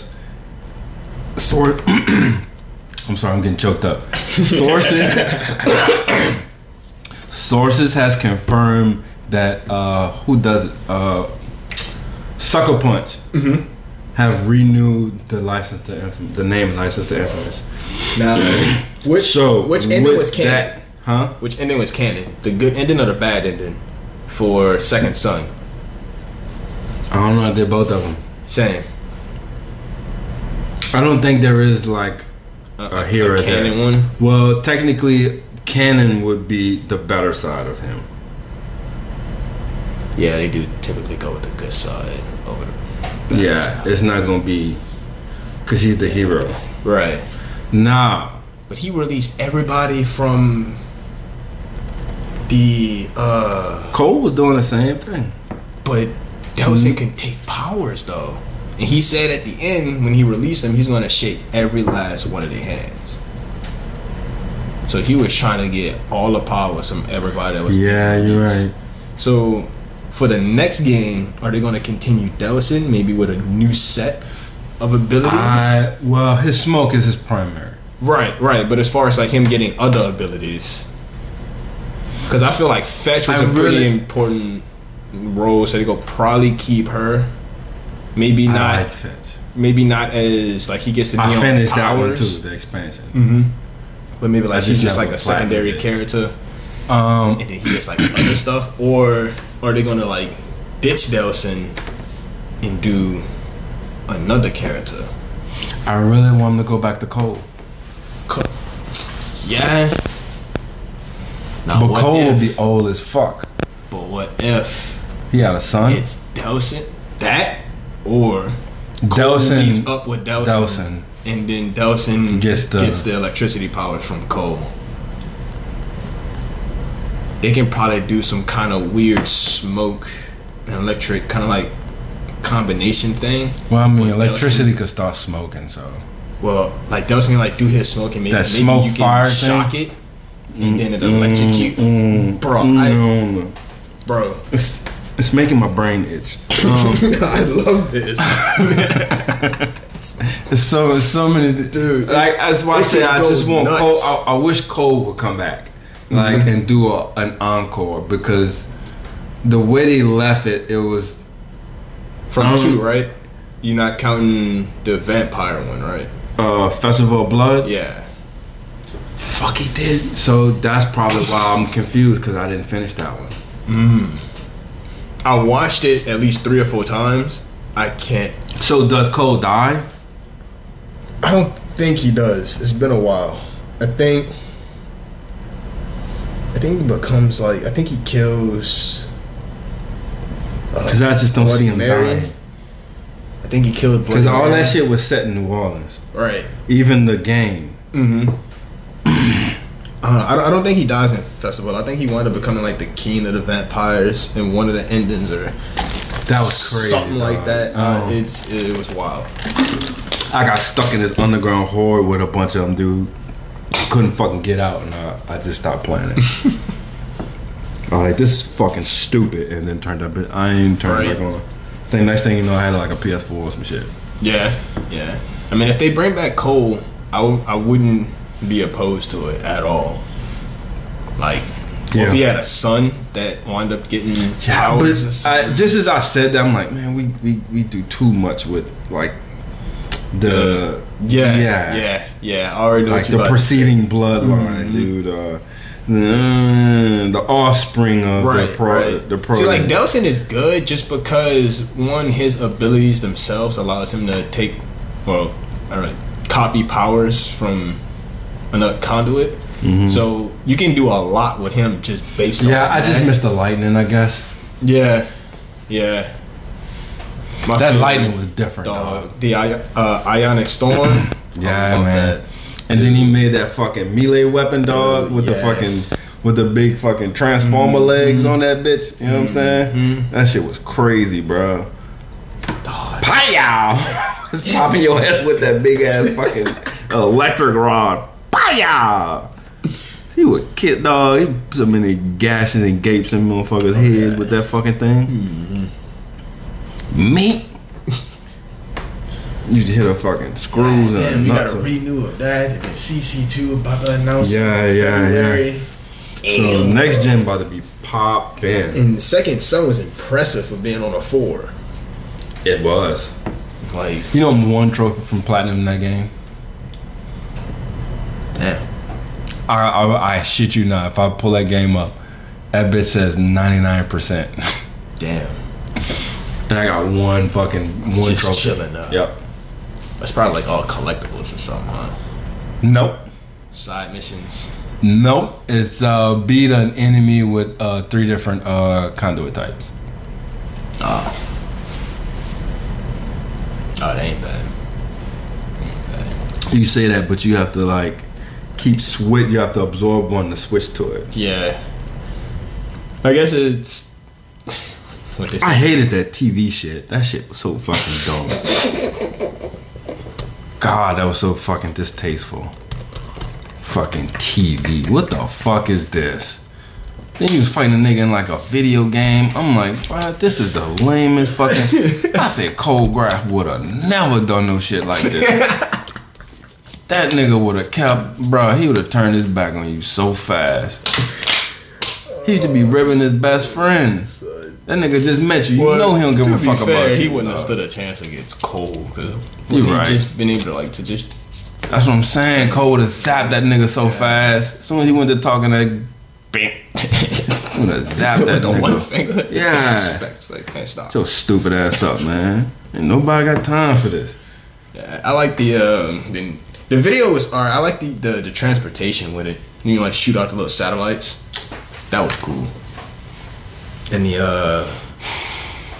Sort. I'm sorry, I'm getting choked up. Sources. Sources has confirmed that uh, who does it? Uh, Sucker Punch Mm-hmm. have renewed the license to Infamous, the name license to Infamous. Now, which So which ending with was canon? that- huh? Which ending was canon? The good ending or the bad ending for Second Son? I don't know. I did both of them. Same. I don't think there is like a hero a canon there. one. Well, technically, canon would be the better side of him. Yeah, they do typically go with the good side over the yeah, side. it's not gonna be because he's the hero. right. Nah, But he released everybody from the uh Cole was doing the same thing. but Delsin can take powers though. And he said at the end when he released him, he's gonna shake every last one of their hands. So he was trying to get all the powers from everybody that was Yeah, you're right. So for the next game, are they gonna continue Delsin maybe with a new set of abilities? I well, his smoke is his primary. Right, right. But as far as like him getting other abilities, because I feel like Fetch was I a pretty important role, so they go probably keep her. Maybe I not. Fetch. Maybe not as like he gets the I finished that one too, the expansion. Mm-hmm. But maybe like she's just like a secondary character, Um, and then he gets like other stuff, or are they gonna like ditch Delsin and do another character? I really want him to go back to Cole, Co- Yeah. Now, but Cole if, will be old as fuck. But what if He had a son. it's Delsin that or Cole Delsin- meets up with Delsin, Delsin. And then Delsin Gets gets the- the, electricity powers from Cole. They can probably do some kind of weird smoke and electric kind of like combination thing. Well, I mean, electricity Delsin. could start smoking, so Well, like Delsin can like do his smoke and maybe, That maybe smoke you can fire shock thing? it and then it electrocute. Bro, I, Mm, bro, it's it's making my brain itch. Um, I love this. There's so there's so many Dude, Like that's why I say I just want nuts. Cole. I, I wish Cole would come back, like and do a, an encore because the way they left it, it was From two, right? You're not counting the vampire one, right? uh Festival of Blood. Yeah. Fuck, he did. So that's probably why I'm confused because I didn't finish that one. I watched it at least three or four times. I can't. So does Cole die? I don't think he does. It's been a while. I think. I think he becomes like. I think he kills. Because I just don't Bloody see him Mary? dying. I think he killed. Because all Mary. that shit was set in New Orleans. Right. Even the game. Mm-hmm. Uh, I, don't, I don't think he dies in Festival. I think he wound up becoming like the king of the vampires in one of the endings or That was crazy. something like that. Uh, Um, it's it was wild. I got stuck in this underground horde with a bunch of them, dude. Couldn't fucking get out, and uh, I just stopped playing it. I'm like, this is fucking stupid, and then turned up. I ain't turned Right. back on. Then next thing you know, I had like a PS4 or some shit. Yeah, yeah. I mean, if they bring back Cole, I w- I wouldn't be opposed to it at all. Like, Yeah. if he had a son that wound up getting Yeah, powers, but I, just as I said that, I'm like, man, we, we, we do too much with like the yeah, yeah, yeah, yeah, I already know like the about to say. preceding bloodline, dude. Uh, mm, the offspring of Right, the pro, right. the pro. See, like Delsin is good just because one, his abilities themselves allows him to take, well, I copy powers from another conduit. So you can do a lot with him just based on Mm-hmm. yeah, I just missed the lightning. I guess Yeah, yeah. My that lightning was different, dog. dog. The uh, ionic storm. Yeah, man. And then he made that fucking melee weapon, dog, with the yes. Mm-hmm. fucking with the big fucking transformer legs on that bitch. You know what I'm saying? That shit was crazy, bro. Pow! Just popping your ass with that big ass fucking electric rod. Pow! He would kid dog. He put so many gashes and gapes in motherfuckers' heads with that fucking thing. Mm-hmm. Me. You to hit a fucking screws Damn, and we got nuts. a renew of that, and then CC2 about to announce. Yeah, in yeah, February. So Damn. next gen about to be popping. And the second son was impressive for being on a four. It was. Like, You know, I'm one trophy from platinum in that game. damn. I, I, I shit you not. If I pull that game up, that bitch says 99 percent, Damn. and I got one fucking one Just trophy. chilling now. Yep. That's probably like all collectibles or something, huh? Nope. Side missions. Nope. It's uh, beat an enemy with uh, three different uh, conduit types. Oh. Oh, that ain't bad. Ain't bad. You say that, but you have to like keep switch. You have to absorb one to switch to it. Yeah. I guess it's. What this? I hated that TV shit. That shit was so fucking dumb. God, that was so fucking distasteful. Fucking TV. What the fuck is this? Then you was fighting a nigga in like a video game. I'm like, bruh, this is the lamest fucking. I said Cole Graph would have never done no shit like this. that nigga would have kept, bro. he would have turned his back on you so fast. He used to be ribbing his best friend. That nigga just met you. You Well, know he don't give a fuck fair, about He you. wouldn't have stood a chance against Cole because You he right. just been able to like to just That's what I'm saying. Cole would have zapped that nigga so fast. As soon as he went to talking that, bam, would have zapped that the one nigga. finger. Yeah. Like, man, stop. So stupid ass up, man. And nobody got time for this. Yeah, I like the um the, the video was alright. I like the, the the transportation with it. You know, like shoot out the little satellites. That was cool. And the uh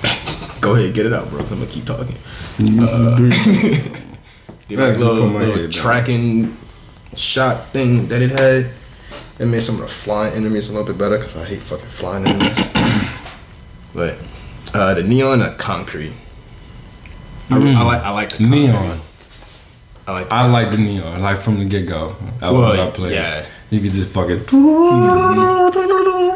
go ahead, get it out, bro. I'm gonna keep talking. Uh, the like, little, little head down. tracking shot thing that it had. It made some of the flying enemies a little bit better because I hate fucking flying enemies. but uh, the neon and concrete. I, I like I like the concrete. Neon. I like the I like the neon, like from the get go. That was Well, what I played. yeah. You could just fucking.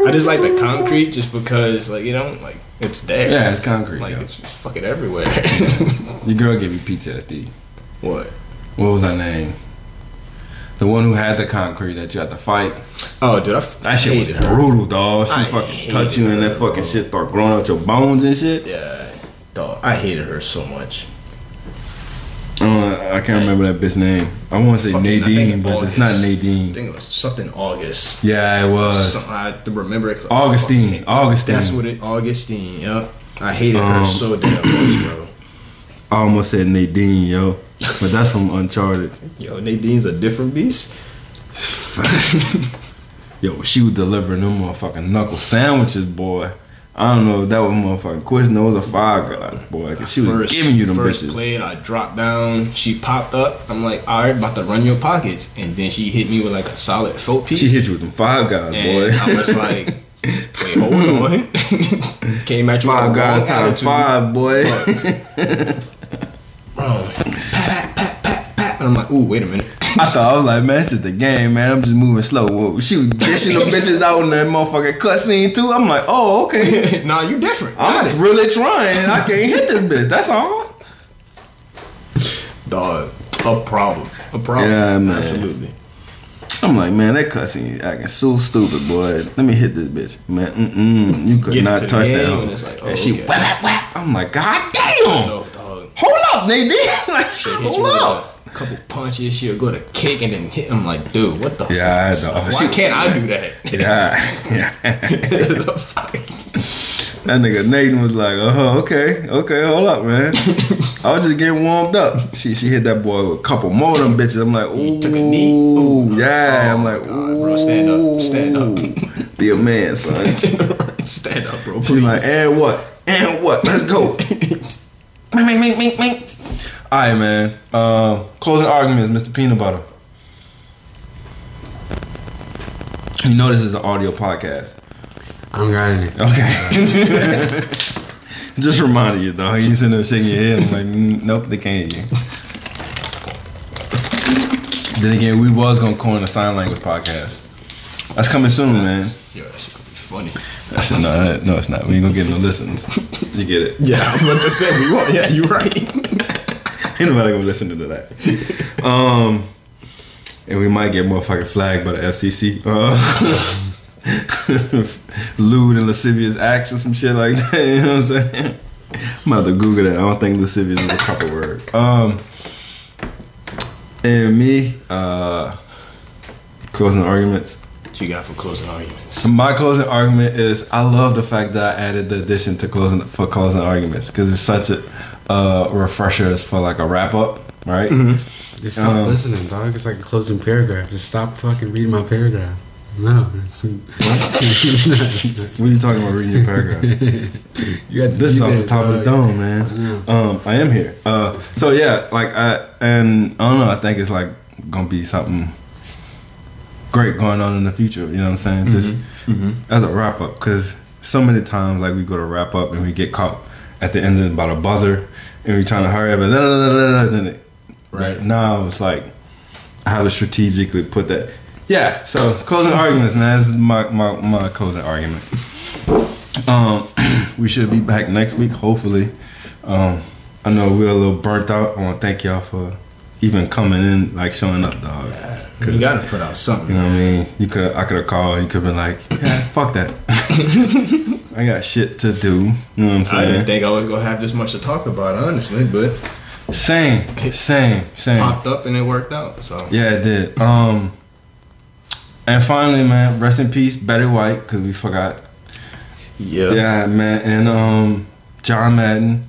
I just like the concrete just because, like, you know, like it's there. Yeah, it's concrete. Like yo. it's just fucking everywhere. Your girl gave you PTSD. what? What was her name? The one who had the concrete that you had to fight. Oh, dude, I f- That shit was her. brutal, dog. She I fucking touch you and that fucking bro. shit start growing out your bones and shit. Yeah, dog. I hated her so much. Uh, I can't remember that bitch name. I want to say Fucking- Nadine, but it's not August. I Nadine. think it was something August. Yeah, it was. Some, I remember it. Augustine. Augustine. That's what it. Augustine. Yep. I hated Um, her so damn much, bro. I almost said Nadine, yo, but that's from Uncharted. Yo, Nadine's a different beast. Yo, she was delivering them motherfucking knuckle sandwiches, boy. I don't know if that was motherfucking Quiznos or Five Guys, boy. 'cause she was giving you them first bitches. played, I dropped down. She popped up. I'm like, all right, about to run your pockets, and then she hit me with like a solid four piece. She hit you with them Five Guys, boy. I was like, wait, hold on. Came at you Five with a Guys times five, boy. Bro, And I'm like, ooh, wait a minute. I thought I was like, man, it's just a game, man. I'm just moving slow. Whoa, She was dishing them bitches out in that motherfucking cutscene too. I'm like, oh, okay. nah, you different. I'm it. really trying, and I can't hit this bitch. That's all. Dog, a problem. A problem. Yeah, man. Absolutely. I'm like, man, that cussing acting so stupid, boy. Let me hit this bitch, man. Mm-mm, you could Get not the touch that. and it's like, oh, and she oh, okay. whap, whap, whap. I'm like, god damn. No, dog. Hold up, Nadine. like, She'll hit you hold up. A couple punches. She'll go to kick and then hit him like, dude, what the Yeah, I fuck? know. Why She- can't I do that? Yeah, yeah. The fuck? That nigga Nathan was like, uh-huh, okay, okay, hold up, man. I was just getting warmed up. She she hit that boy with a couple more of them bitches. I'm like, ooh, took a knee? Ooh. yeah. Oh I'm like, God, ooh, bro, stand up, stand up. Be a man, son. Stand up, bro. She's like, and what? And what? Let's go. Mink, mink, mink, mink, mink. All right, man. Uh, closing arguments, Mr. Peanut Butter. You know this is an audio podcast. I don't got any. Okay. Just reminding you, though. You sitting there shaking your head. I'm like, mm, nope, they can't hear you. Then again, we was gonna coin a sign language podcast. That's coming soon, man. Yo, that shit could be funny. That shit, no, that- no, it's not. We ain't gonna get no listens. You get it? Yeah, I'm about to say we won't. Yeah, you're right. Ain't nobody gonna listen to that. Um, and we might get motherfucking flagged by the FCC. Uh, lewd and lascivious acts or some shit like that. You know what I'm saying? I'm about to Google that. I don't think lascivious is a proper word. Um, and me, uh, closing arguments. What you got for closing arguments? My closing argument is I love the fact that I added the addition to closing for closing arguments because it's such a uh, refresher for like a wrap up, right? Just stop Um, listening, dog. It's like a closing paragraph. Just stop fucking reading my paragraph. No. it's- What are you talking about reading your paragraph? you got to this is do off the that, top of the dome, man. Um, I am here. Uh, so yeah, like I and I don't know. I think it's like gonna be something great going on in the future. You know what I'm saying? Just as a wrap up, because so many times like we go to wrap up and we get caught at the end of about a buzzer and we're trying to hurry up and it, Right. now it's like how to strategically put that. Yeah. So closing arguments, man. This is my my my closing argument. Um, we should be back next week, hopefully. Um, I know we're a little burnt out. I want to thank y'all for even coming in, like showing up, dog. You gotta put out something. You know what I mean? You could, I could have called. You could have been like, yeah, fuck that. I got shit to do. You know what I'm I didn't think I was gonna have this much to talk about, honestly, but Same, same, same. popped up and it worked out. So Yeah, it did. Um, and finally, man, rest in peace, Betty White, because we forgot. yeah, Yeah, man, and um, John Madden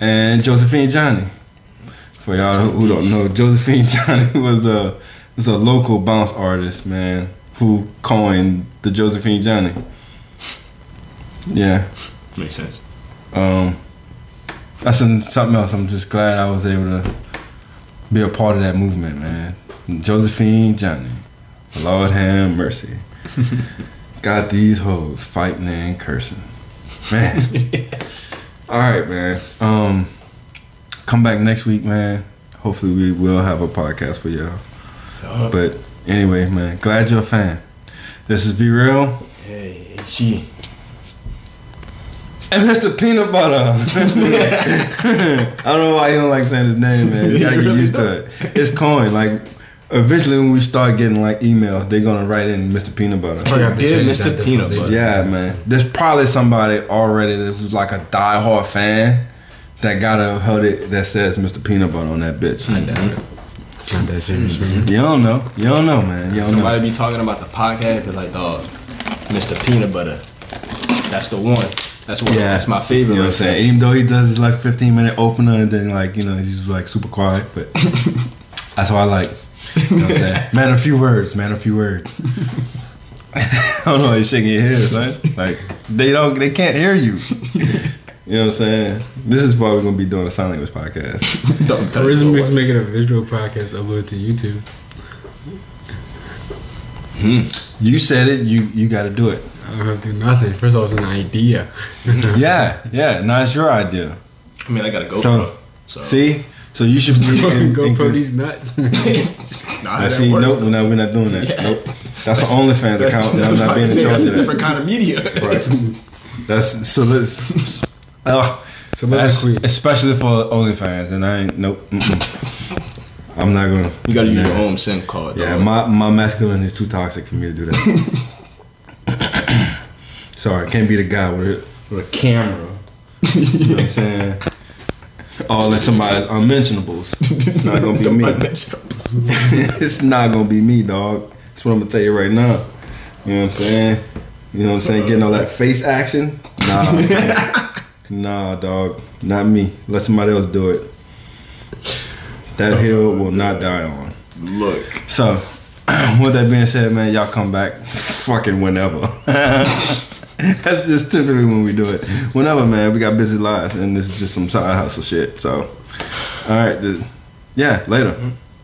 and Josephine Johnny. For y'all who, who don't know, Josephine Johnny was a was a local bounce artist, man, who coined the Josephine Johnny. Yeah, makes sense. um, that's something else. I'm just glad I was able to be a part of that movement, man. Josephine Johnny, Lord have mercy. Got these hoes fighting and cursing, man. All right, man. Um, come back next week, man. Hopefully, we will have a podcast for y'all. But anyway, man, glad you're a fan. This is Be Real Hey, she. and Mr. Peanut Butter. I don't know why you don't like saying his name, man. You gotta get used to it. It's coin. Like, eventually, when we start getting like emails, they're gonna write in Mr. Peanut Butter. Probably have to Dear Mr. Peanut. Butter. Yeah, man. There's probably somebody already that was like a diehard fan that got a hoodie that says Mr. Peanut Butter on that bitch. I doubt it. It's not that serious, man. You don't know. You don't know, man. You don't Somebody know. be talking about the podcast, but like, dog, Mr. Peanut Butter. That's the one. That's one. Yeah. That's my favorite. You know what I'm saying? Even though he does his like 15 minute opener and then like, you know, he's like super quiet, but that's what I like. You know what I'm saying? Man, a few words, man, a few words. I don't know why you're shaking your head, man. Like they don't they can't hear you. You know what I'm saying? This is why we're gonna be doing a sign language podcast. there. Don't tell Or is me it what. just making a visual podcast upload to YouTube? Hmm. You said it, you you gotta do it. I don't have to do nothing. First of all, it's an idea. Yeah, yeah. Now it's your idea. I mean, I got a GoPro. So, So, See? So you should be in, Go in- pro these nuts. Just not I see. Nope, though. we're not, we're not doing that. Yeah. Nope. That's an OnlyFans That's- account. and I'm not being in that's charge a of that. different kind of media. Right. That's so. Let's. Uh, Soliloquy. that's especially for OnlyFans, and I ain't nope. Mm-mm. I'm not gonna. You gotta use Nah. your own SIM card. Yeah, dog. my my masculine is too toxic for me to do that. Sorry, can't be the guy with a, with a camera. You know what I'm saying? All in somebody's unmentionables. It's not gonna be me. it's not gonna be me, dog. That's what I'm gonna tell you right now. You know what I'm saying? You know what I'm saying? Getting all that face action? Nah. nah, dog. Not me. Let somebody else do it. That hill will not die on. Look, So, with that being said, man, y'all come back fucking whenever. That's just typically when we do it. Whenever, man, we got busy lives and this is just some side hustle shit. So, all right, th- yeah, later. Mm-hmm.